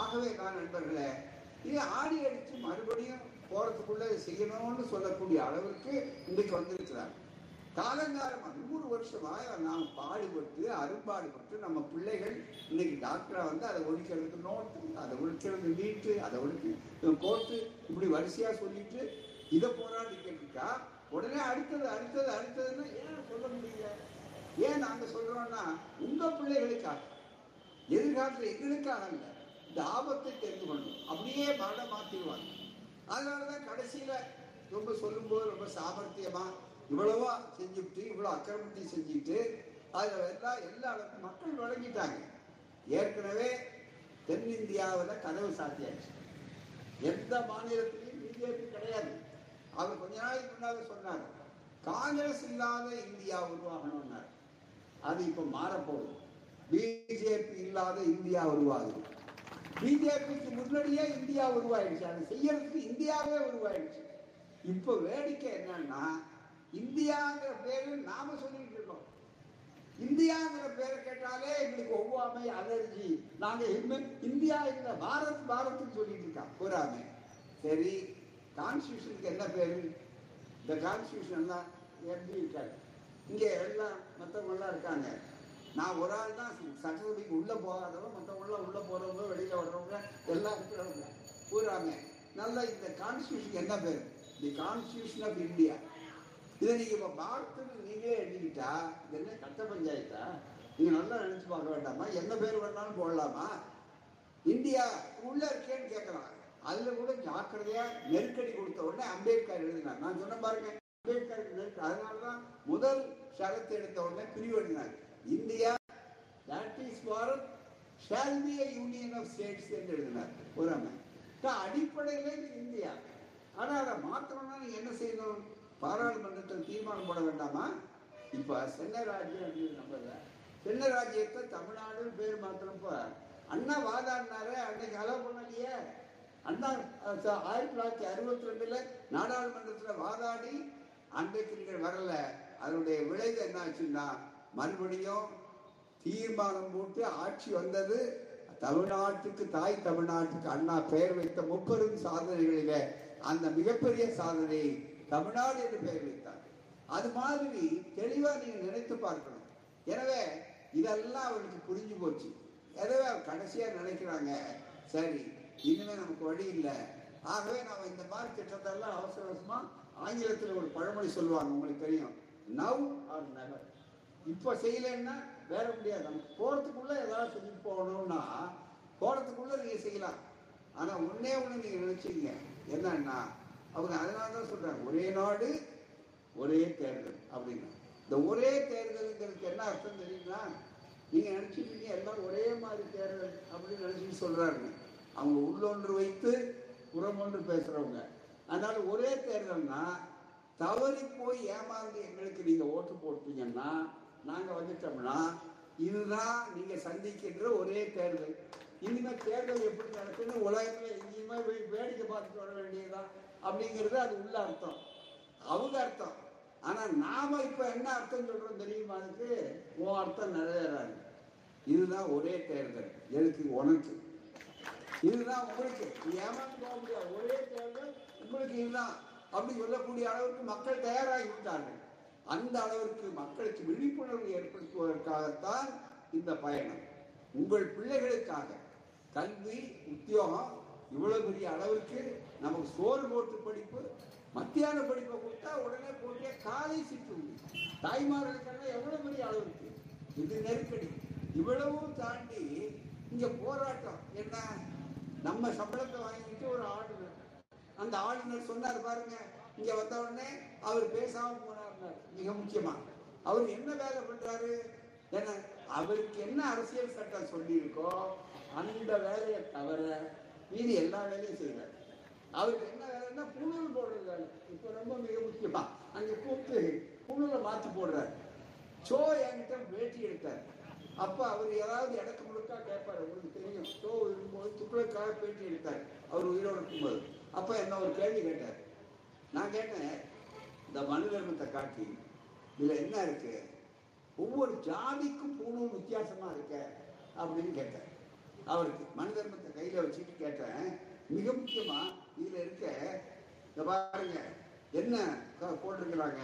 ஆகவே நான் நண்பர்களே இது ஆடி அடித்து மறுபடியும் போகிறதுக்குள்ளே செய்யணும்னு சொல்லக்கூடிய அளவிற்கு இன்றைக்கு வந்திருக்கிறாங்க காலங்காலமாக நூறு வருஷமாக நாம் பாடுபட்டு அரும்பாடுபட்டு நம்ம பிள்ளைகள் இன்னைக்கு டாக்டரை வந்து அதை ஒழிக்கிறதுக்கு நோட்டு அதை ஒழிக்கிறது நீட்டு அதை ஒழிக்க கோர்ட்டு இப்படி வரிசையாக சொல்லிட்டு இதை போராடி இருக்கா உடனே அடுத்தது அடுத்தது அடுத்ததுன்னு ஏன் சொல்ல முடியல? ஏன் நாங்கள் சொல்கிறோன்னா உங்கள் பிள்ளைகளுக்காக எதிர்காலத்தில் எங்களுக்காக இல்லை. இந்த ஆபத்தை தெரிந்து கொள்ளும் அப்படியே மரணம் மாற்றிடுவாங்க அதனாலதான் கடைசியில ரொம்ப சொல்லும்போது ரொம்ப சாமர்த்தியமா இவ்வளவா செஞ்சுட்டு இவ்வளவு அக்கிரமத்தையும் செஞ்சுட்டு அதுல எல்லாம் எல்லா இடத்துக்கும் மக்கள் வழங்கிட்டாங்க. ஏற்கனவே தென்னிந்தியாவில் கதவு சாத்தியாச்சு. எந்த மாநிலத்திலையும் பிஜேபி கிடையாது. அவர் கொஞ்ச நாளைக்கு முன்னால சொன்னார் காங்கிரஸ் இல்லாத இந்தியா உருவாகணும்னார். அது இப்போ மாறப்போகுது. பிஜேபி இல்லாத இந்தியா உருவாகுது. பிஜேபிக்கு முன்னாடியே இந்தியா உருவாயிடுச்சு. அதை செய்யறதுக்கு இந்தியாவே உருவாயிடுச்சு. இப்ப வேடிக்கை என்னன்னா இந்தியாங்கிற பேரு நாம சொல்லிட்டு இருக்கோம். இந்தியாங்கிற பேரை கேட்டாலே எங்களுக்கு ஒவ்வாமை அலர்ஜி. நாங்க இனிமே- இந்தியா இந்த பாரத் பாரத்னு சொல்லிட்டு இருக்கோம். பூராமே சரி கான்ஸ்டியூஷனுக்கு என்ன பேரு? இந்த கான்ஸ்டியூஷன் தான் எப்படி இருக்காரு இங்க எல்லாம் மற்றவங்க எல்லாம் இருக்காங்க. நான் ஒரு ஆள் தான் சட்டசபைக்கு உள்ள போகாதவங்க மற்ற உள்ளே உள்ள போறவங்க வெளியில வர்றவங்க எல்லாம் இருக்கிறவங்க நல்லா இந்த கான்ஸ்டியூஷன் என்ன பேர்? தி கான்ஸ்டியூஷன் ஆஃப் இந்தியா இதை நீங்க இப்ப பாரத்துக்கு நீங்களே எழுதிக்கிட்டா இது என்ன கட்ட பஞ்சாயத்தா? நீங்க நல்லா நினைச்சு பார்க்க வேண்டாமா? என்ன பேர் வேணாலும் போடலாமா? இந்தியா உள்ள இருக்கேன்னு கேட்கலாம் அதுல கூட ஜாக்கிரதையா நெருக்கடி கொடுத்த உடனே அம்பேத்கர் எழுதினார். நான் சொன்ன பாருங்க அம்பேத்கருக்கு நெருக்கடி அதனாலதான் முதல் ஷரத்து எடுத்த உடனே பிரிவு எழுதினார். India that is Bharat shall be a union of states என்று எழுதினார். புறமை அடிப்படையில் இந்தியா. ஆனால் அதை மாற்றணும்னா நீங்கள் என்ன செய்யணும்? பாராளுமன்றத்தில் தீர்மானம் போட வேண்டாமா? இப்போ சென்னை ராஜ்யம் அப்படின்னு நம்பல. சென்னை ராஜ்யத்தை தமிழ்நாடு பேர் மாத்திரப்ப அண்ணா வாதாடினாரு அன்னைக்கு அலோவ் பண்ணலையே. அண்ணா ஆயிரத்தி தொள்ளாயிரத்தி அறுபத்தி ரெண்டுல நாடாளுமன்றத்தில் வாதாடி அன்றைக்கு நீங்கள் வரல. அதனுடைய விளைவு என்ன ஆச்சுன்னா மறுபடியும் தீர்மானம் போட்டு ஆட்சி வந்தது. தமிழ்நாட்டுக்கு தாய் தமிழ்நாட்டுக்கு அண்ணா பெயர் வைத்த முப்பெரும் சாதனைகளில அந்த மிகப்பெரிய சாதனை தமிழ்நாடு என்று பெயர் வைத்தார். அது மாதிரி தெளிவா நீங்க நினைத்து பார்க்கணும். எனவே இதெல்லாம் அவருக்கு புரிஞ்சு போச்சு. எனவே அவர் கடைசியா நினைக்கிறாங்க. சரி இனிமே நமக்கு வழி இல்லை. ஆகவே நம்ம இந்த மாதிரி திட்டத்தெல்லாம் அவசர அவசரமா ஆங்கிலத்தில் ஒரு பழமொழி சொல்லுவாங்க. உங்களுக்கு தெரியும். நவ் ஆர் நெவர் இப்போ செய்யலைன்னா வேற முடியாது. நம்ம போகிறதுக்குள்ளே ஏதாவது செஞ்சு போகணும்னா போகிறதுக்குள்ளே நீங்கள் செய்யலாம். ஆனால் ஒன்றே ஒன்று நீங்கள் நினச்சிங்க என்னன்னா அவங்க அதனால தான் சொல்கிறாங்க ஒரே நாடு ஒரே தேர்தல் அப்படின்னா. இந்த ஒரே தேர்தலுங்கிறதுக்கு என்ன அர்த்தம் தெரியுங்களா? நீங்கள் நினச்சிக்கிட்டீங்க எல்லாரும் ஒரே மாதிரி தேர்தல் அப்படின்னு நினச்சிட்டு சொல்கிறாருங்க அவங்க உள்ளொன்று வைத்து புறமொன்று பேசுகிறவங்க அதனால ஒரே தேர்தல்னா தவறி போய் ஏமாந்து எங்களுக்கு நீங்கள் ஓட்டு போட்டீங்கன்னா நாங்க வந்துட்டோம்னா இதுதான் நீங்க சந்திக்கின்ற ஒரே தேர்தல் இனிமே தேர்தல் எப்படி நடக்குன்னு உலகமே எங்கேயுமே போய் வேடிக்கை பார்த்துட்டு வர வேண்டியதுதான் அப்படிங்கிறது அது உள்ள அர்த்தம். அவங்க அர்த்தம். ஆனா நாம இப்ப என்ன அர்த்தம் சொல்றோம் தெரியுமா அதுக்கு? உன் அர்த்தம் நிறைவேறாது. இதுதான் ஒரே தேர்தல் எதுக்கு? உனக்கு. இதுதான் உங்களுக்கு. ஏமாந்து போக முடியாது. ஒரே தேர்தல் உங்களுக்கு இதுதான். அப்படி சொல்லக்கூடிய அளவுக்கு மக்கள் தயாராகி விட்டார்கள். அந்த அளவிற்கு மக்களுக்கு விழிப்புணர்வு ஏற்படுத்துவதற்காகத்தான் இந்த பயணம். உங்கள் பிள்ளைகளுக்காக. கல்வி உத்தியோகம் இவ்வளவு பெரிய அளவிற்கு நமக்கு சோறு போட்டு படிப்பு மத்தியான படிப்பை கொடுத்தா உடனே போட்டிய காலை சிற்றுண்டி தாய்மார்களுக்கெல்லாம் எவ்வளவு பெரிய அளவிற்கு? இது நெருக்கடி. இவ்வளவும் தாண்டி இங்க போராட்டம். என்ன? நம்ம சம்பளத்தை வாங்கிட்டு ஒரு ஆளுநர். அந்த ஆளுநர் சொன்னார் பாருங்க இங்க வந்த உடனே அவர் பேசாம போனார். மிக முக்கியமா. அவர் என்ன வேலை பண்றாரு? என்ன அவருக்கு என்ன அரசியல் சட்டம் சொல்லியிருக்கோ அந்த வேலையை தவிர மீதி எல்லா வேலையும் செய்யறாரு அவருக்கு என்ன வேலைன்னா புழுல் போடுறது வேலை. இப்ப ரொம்ப மிக முக்கியமா. அங்க கூப்பிட்டு புழுல மாற்றி போடுறாரு. சோ என்கிட்ட வேட்டி எடுத்தார். அப்ப அவர் ஏதாவது இடக்கு முழுக்கா கேட்பாரு. உங்களுக்கு தெரியும். சோ இருக்கும்போது துக்ளக்காக பேட்டி எடுத்தார். அவர் உயிரோடு இருக்கும்போது. அப்ப என்ன ஒரு கேள்வி கேட்டார். நான் கேட்டேன் இந்த மனு தர்மத்தை காட்டி இதில் என்ன இருக்கு? ஒவ்வொரு ஜாதிக்கும் பூணும் வித்தியாசமா இருக்க அப்படின்னு கேட்டேன். அவருக்கு மனு தர்மத்தை கையில வச்சுட்டு கேட்டேன். மிக முக்கியமா இதுல இருக்க இந்த பாருங்க என்ன க- போட்டிருக்கிறாங்க?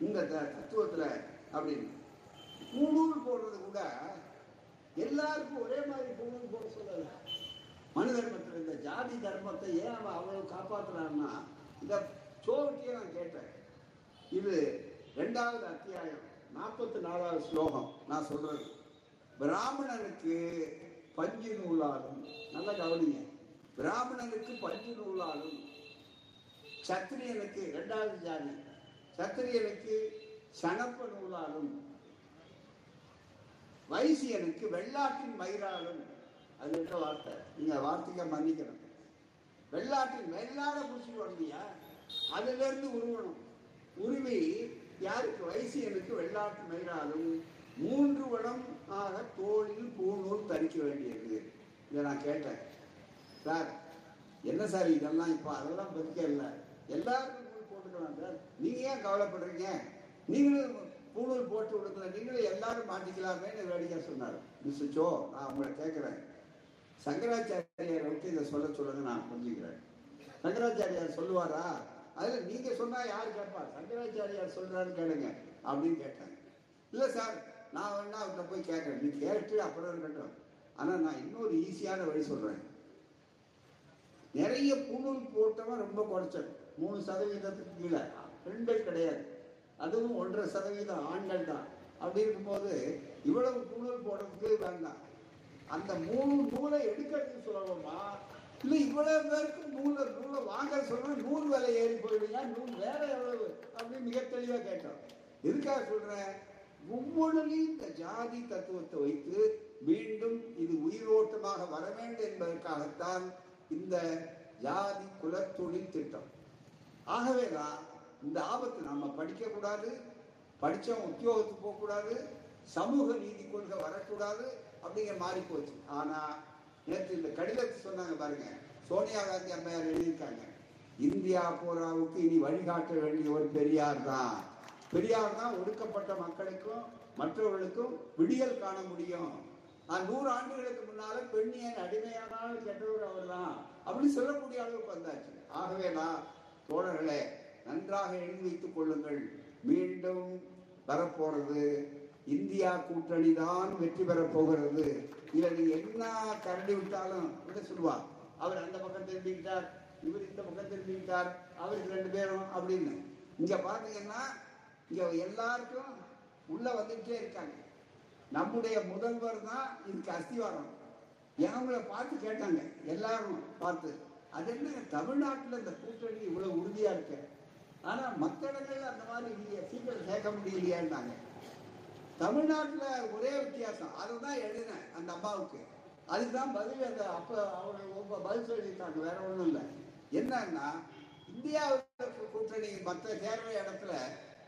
இந்த த- தத்துவத்துல அப்படின்னு. பூணூல் போடுறது கூட எல்லாருக்கும் ஒரே மாதிரி பூணூல் போட சொல்லல. மனு தர்மத்தில் இந்த ஜாதி தர்மத்தை ஏன் அவன் அவ்வளவு காப்பாத்துறான்னா இந்த சோவட்டியை நான் கேட்டேன். இது ரெண்டாவது அத்தியாயம் நாற்பத்தி நாலாவது ஸ்லோகம் நான் சொல்றது. பிராமணனுக்கு பஞ்சு நூலாலும் நல்ல கவனிங்க. பிராமணனுக்கு பஞ்சு நூலாலும் சத்திரியனுக்கு ரெண்டாவது ஜாதி சத்திரியனுக்கு சனப்ப நூலாலும் வைசியனுக்கு வெள்ளாட்டின் மயிராலும். அது என்ற வார்த்தை நீங்க வார்த்தைக்க மன்னிக்கணும். வெள்ளாட்டின் வெள்ளாட பூசி வரலையா அதுல இருந்து உருவணும். உரிமை யாருக்கு? வைசியனுக்கு வெள்ளாட்டு மயிராலும் மூன்று வளம் ஆக தோளில் பூநூல் தரிக்க வேண்டியது இதை நான் கேட்டேன். சார் என்ன சார் இதெல்லாம் இப்போ அதெல்லாம் பதிக்க இல்லை? எல்லாருக்கும் நூல் போட்டுக்கலாம் சார். நீங்கள் ஏன் கவலைப்படுறீங்க? நீங்களும் பூணூல் போட்டு விடுக்கல நீங்களும் எல்லாரும் மாட்டிக்கலாமேன்னு வேடிக்கை சொன்னார். மிஸ் சோ நான் உங்களை கேட்குறேன். சங்கராச்சாரியாரை வந்து இதை சொல்ல சொல்லுங்க நான் புரிஞ்சுக்கிறேன். சங்கராச்சாரியார் சொல்லுவாரா? அதில் நீங்கள் சொன்னால் யார் கேட்பா? சங்கராச்சாரியார் சொல்கிறாரு கேளுங்க அப்படின்னு கேட்டாங்க. இல்லை சார் நான் வேணா அவர்கிட்ட போய் கேட்குறேன் நீ கேட்டு அப்புறம் இருக்கட்டும் ஆனால் நான் இன்னொரு ஈஸியான வழி சொல்கிறேன் நிறைய புணூல் போட்டவன் ரொம்ப குறைச்சல். மூணு சதவீதத்துக்கு கீழே. பெண்கள் கிடையாது. அதுவும் ஒன்றரை சதவீதம் ஆண்கள் தான். அப்படி இருக்கும்போது இவ்வளவு பூணூல் போடுறதுக்கு வேண்டாம். அந்த மூணு நூலை எடுக்கிறது சுலபமா இல்லை இவ்வளவு பேருக்கு நூலை நூலை வாங்க சொல்ற நூல் விலை ஏறி போயிடுங்க. நூல் வேற எவ்வளவு? அப்படின்னு மிக தெளிவா கேட்டோம். எதுக்காக சொல்றேன் ஒவ்வொன்றிலையும் இந்த ஜாதி தத்துவத்தை வைத்து மீண்டும் இது உயிரோட்டமாக வர வேண்டும் என்பதற்காகத்தான் இந்த ஜாதி குலத்தொழில் திட்டம். ஆகவேதான் இந்த ஆபத்து நம்ம படிக்க கூடாது உத்தியோகத்துக்கு போகக்கூடாது சமூக நீதி கொள்கை வரக்கூடாது அப்படிங்கிற மாறி போச்சு. ஆனா நேற்று இந்த கடிதத்தை சொன்னாங்க பாருங்க. சோனியா காந்தி அம்மையார் எழுதியிருக்காங்க. இந்தியா பூராவுக்கு இனி வழிகாட்ட வேண்டிய ஒரு பெரியார் தான். பெரியார் தான் ஒடுக்கப்பட்ட மக்களுக்கும் மற்றவர்களுக்கும் விடியல் காண முடியும். நான் நூறு ஆண்டுகளுக்கு முன்னால பெண்ணியன் அடிமையானால் கெட்டவர் அவர் தான் அப்படின்னு சொல்லக்கூடிய அளவுக்கு வந்தாச்சு. ஆகவே நான் தோழர்களே நன்றாக எழுதி வைத்துக் கொள்ளுங்கள். மீண்டும் வரப்போறது இந்தியா கூட்டணி தான் வெற்றி பெறப் போகிறது. இவர் என்ன கரண்டி விட்டாலும் என்ன சொல்லுவார்? அவர் அந்த பக்கம் திரும்பிக்கிட்டார் இவர் இந்த பக்கம் திரும்பிக்கிட்டார் அவருக்கு ரெண்டு பேரும் அப்படின்னு. இங்க பாத்தீங்கன்னா இங்க எல்லாருக்கும் உள்ள வந்துட்டே இருக்காங்க. நம்முடைய முதல்வர் தான் இதுக்கு அஸ்திவாரம். அவங்கள பார்த்து கேட்டாங்க எல்லாரும் பார்த்து அது என்ன தமிழ்நாட்டில் இந்த கூட்டணி இவ்வளவு உறுதியா இருக்கு? ஆனா மற்ற இடங்கள்ல அந்த மாதிரி இல்லையே சீக்கிரம் சேர்க்க முடியலையான்னாங்க. தமிழ்நாட்டில் ஒரே வித்தியாசம். அதை தான் எழுதினேன் அந்த அம்மாவுக்கு. அதுதான் பதில் அந்த அப்போ அவங்க ரொம்ப பதில் சொல்லியிருக்காங்க வேற ஒன்றும் இல்லை. என்னன்னா இந்தியாவில் கூட்டணி மற்ற தேர்தல் இடத்துல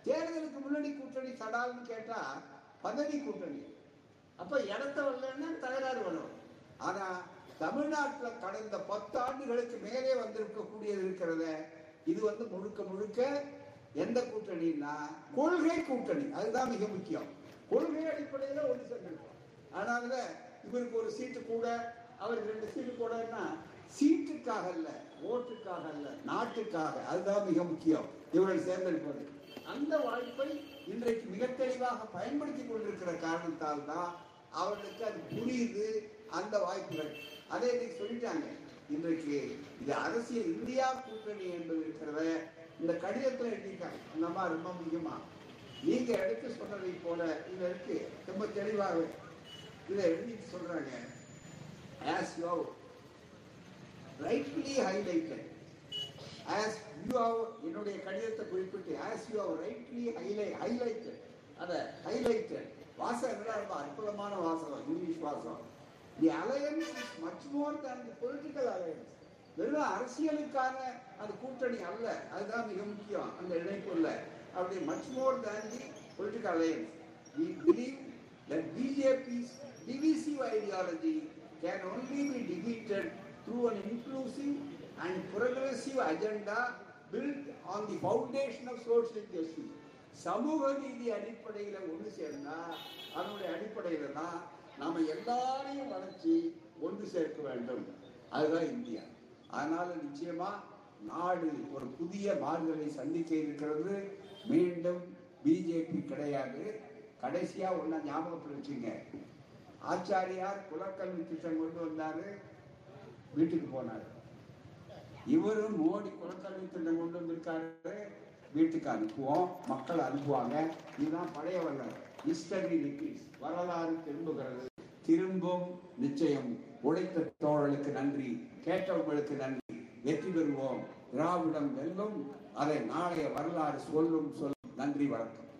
தேர்தலுக்கு முன்னாடி கூட்டணி சடால்னு கேட்டால் பதவி கூட்டணி. அப்போ இடத்த வரலன்னா தகராறு வரும் ஆனால் தமிழ்நாட்டில் கடந்த பத்து ஆண்டுகளுக்கு மேலே வந்திருக்கக்கூடியது இருக்கிறத இது வந்து முழுக்க முழுக்க எந்த கூட்டணின்னா கொள்கை கூட்டணி. அதுதான் மிக முக்கியம். கொள்கை அடிப்படையில ஒன்று சேர்ந்திருக்கோம். அதனால இவருக்கு ஒரு சீட்டு கூட அவருக்கு ரெண்டு சீட்டு கூடன்னா சீட்டுக்காக அல்ல ஓட்டுக்காக அல்ல நாட்டுக்காக. அதுதான் மிக முக்கியம். இவர்கள் சேர்ந்திருப்பது. அந்த வாய்ப்பை இன்றைக்கு மிக தெளிவாக பயன்படுத்தி கொண்டிருக்கிற காரணத்தால் தான் அவர்களுக்கு அது புரியுது அந்த வாய்ப்புகள். அதை இன்னைக்கு சொல்லிட்டாங்க. இன்றைக்கு இது அரசியல் இந்தியா கூட்டணி என்பது இருக்கிறத இந்த கடிதத்தில் எழுதியிருக்காங்க அந்த ரொம்ப முக்கியமாக நீங்க எடுத்து சொன்னதை போல இதுல இருக்கு ரொம்ப தெளிவாக இதை எழுதி சொல்றாங்க. As you rightly highlighted. As you have என்னுடைய கடிதத்தை குறிப்பிட்டு as you have rightly highlight highlighted அத ஹைலைட்டட் வாசகம் என்னடா ரொம்ப அற்புதமான வாசகம் இங்கிலீஷ் வாசகம் the alliance is much more than the political alliance வெறும் அரசியலுக்கான அது கூட்டணி அல்ல. அதுதான் மிக முக்கியம். அந்த இணைப்புள்ள அப்படி much more than the political alliance we believe that BJP's divisive ideology can only be defeated through an inclusive and progressive agenda built on the foundation of social justice. சமூக நீதி அடிப்படையில ஒன்று சேர்ந்தா அதனுடைய அடிப்படையில தான் நாம எல்லாரையும் வளர்ச்சி ஒன்று சேர்க்க வேண்டும் அதுதான் இந்தியா அதனால நிச்சயமா நாடு ஒரு புதிய மாறுதலை சந்திக்க இருக்கிறது மீண்டும் பிஜேபி கிடையாது. கடைசியா ஒன்னா ஞாபகத்தில் வச்சுங்க. ஆச்சாரியார் குலக்கல்வி திட்டம் கொண்டு வந்தாரு வீட்டுக்கு போனார். இவரும் மோடி குலக்கல்வி திட்டம் கொண்டு வந்திருக்காரு வீட்டுக்கு அனுப்புவோம் மக்கள் அனுப்புவாங்க. இதுதான் பழைய வரலாறு ஹிஸ்டரி ரிப்பீட்ஸ் வரலாறு திரும்புகிறது. திரும்பும் நிச்சயம். உழைத்த தோழலுக்கு நன்றி கேட்டவங்களுக்கு நன்றி. வெற்றி பெறுவோம். திராவிடம் வெல்லும் அதை நாளைய வரலாறு சொல்லும் சொல்லும் நன்றி வணக்கம்.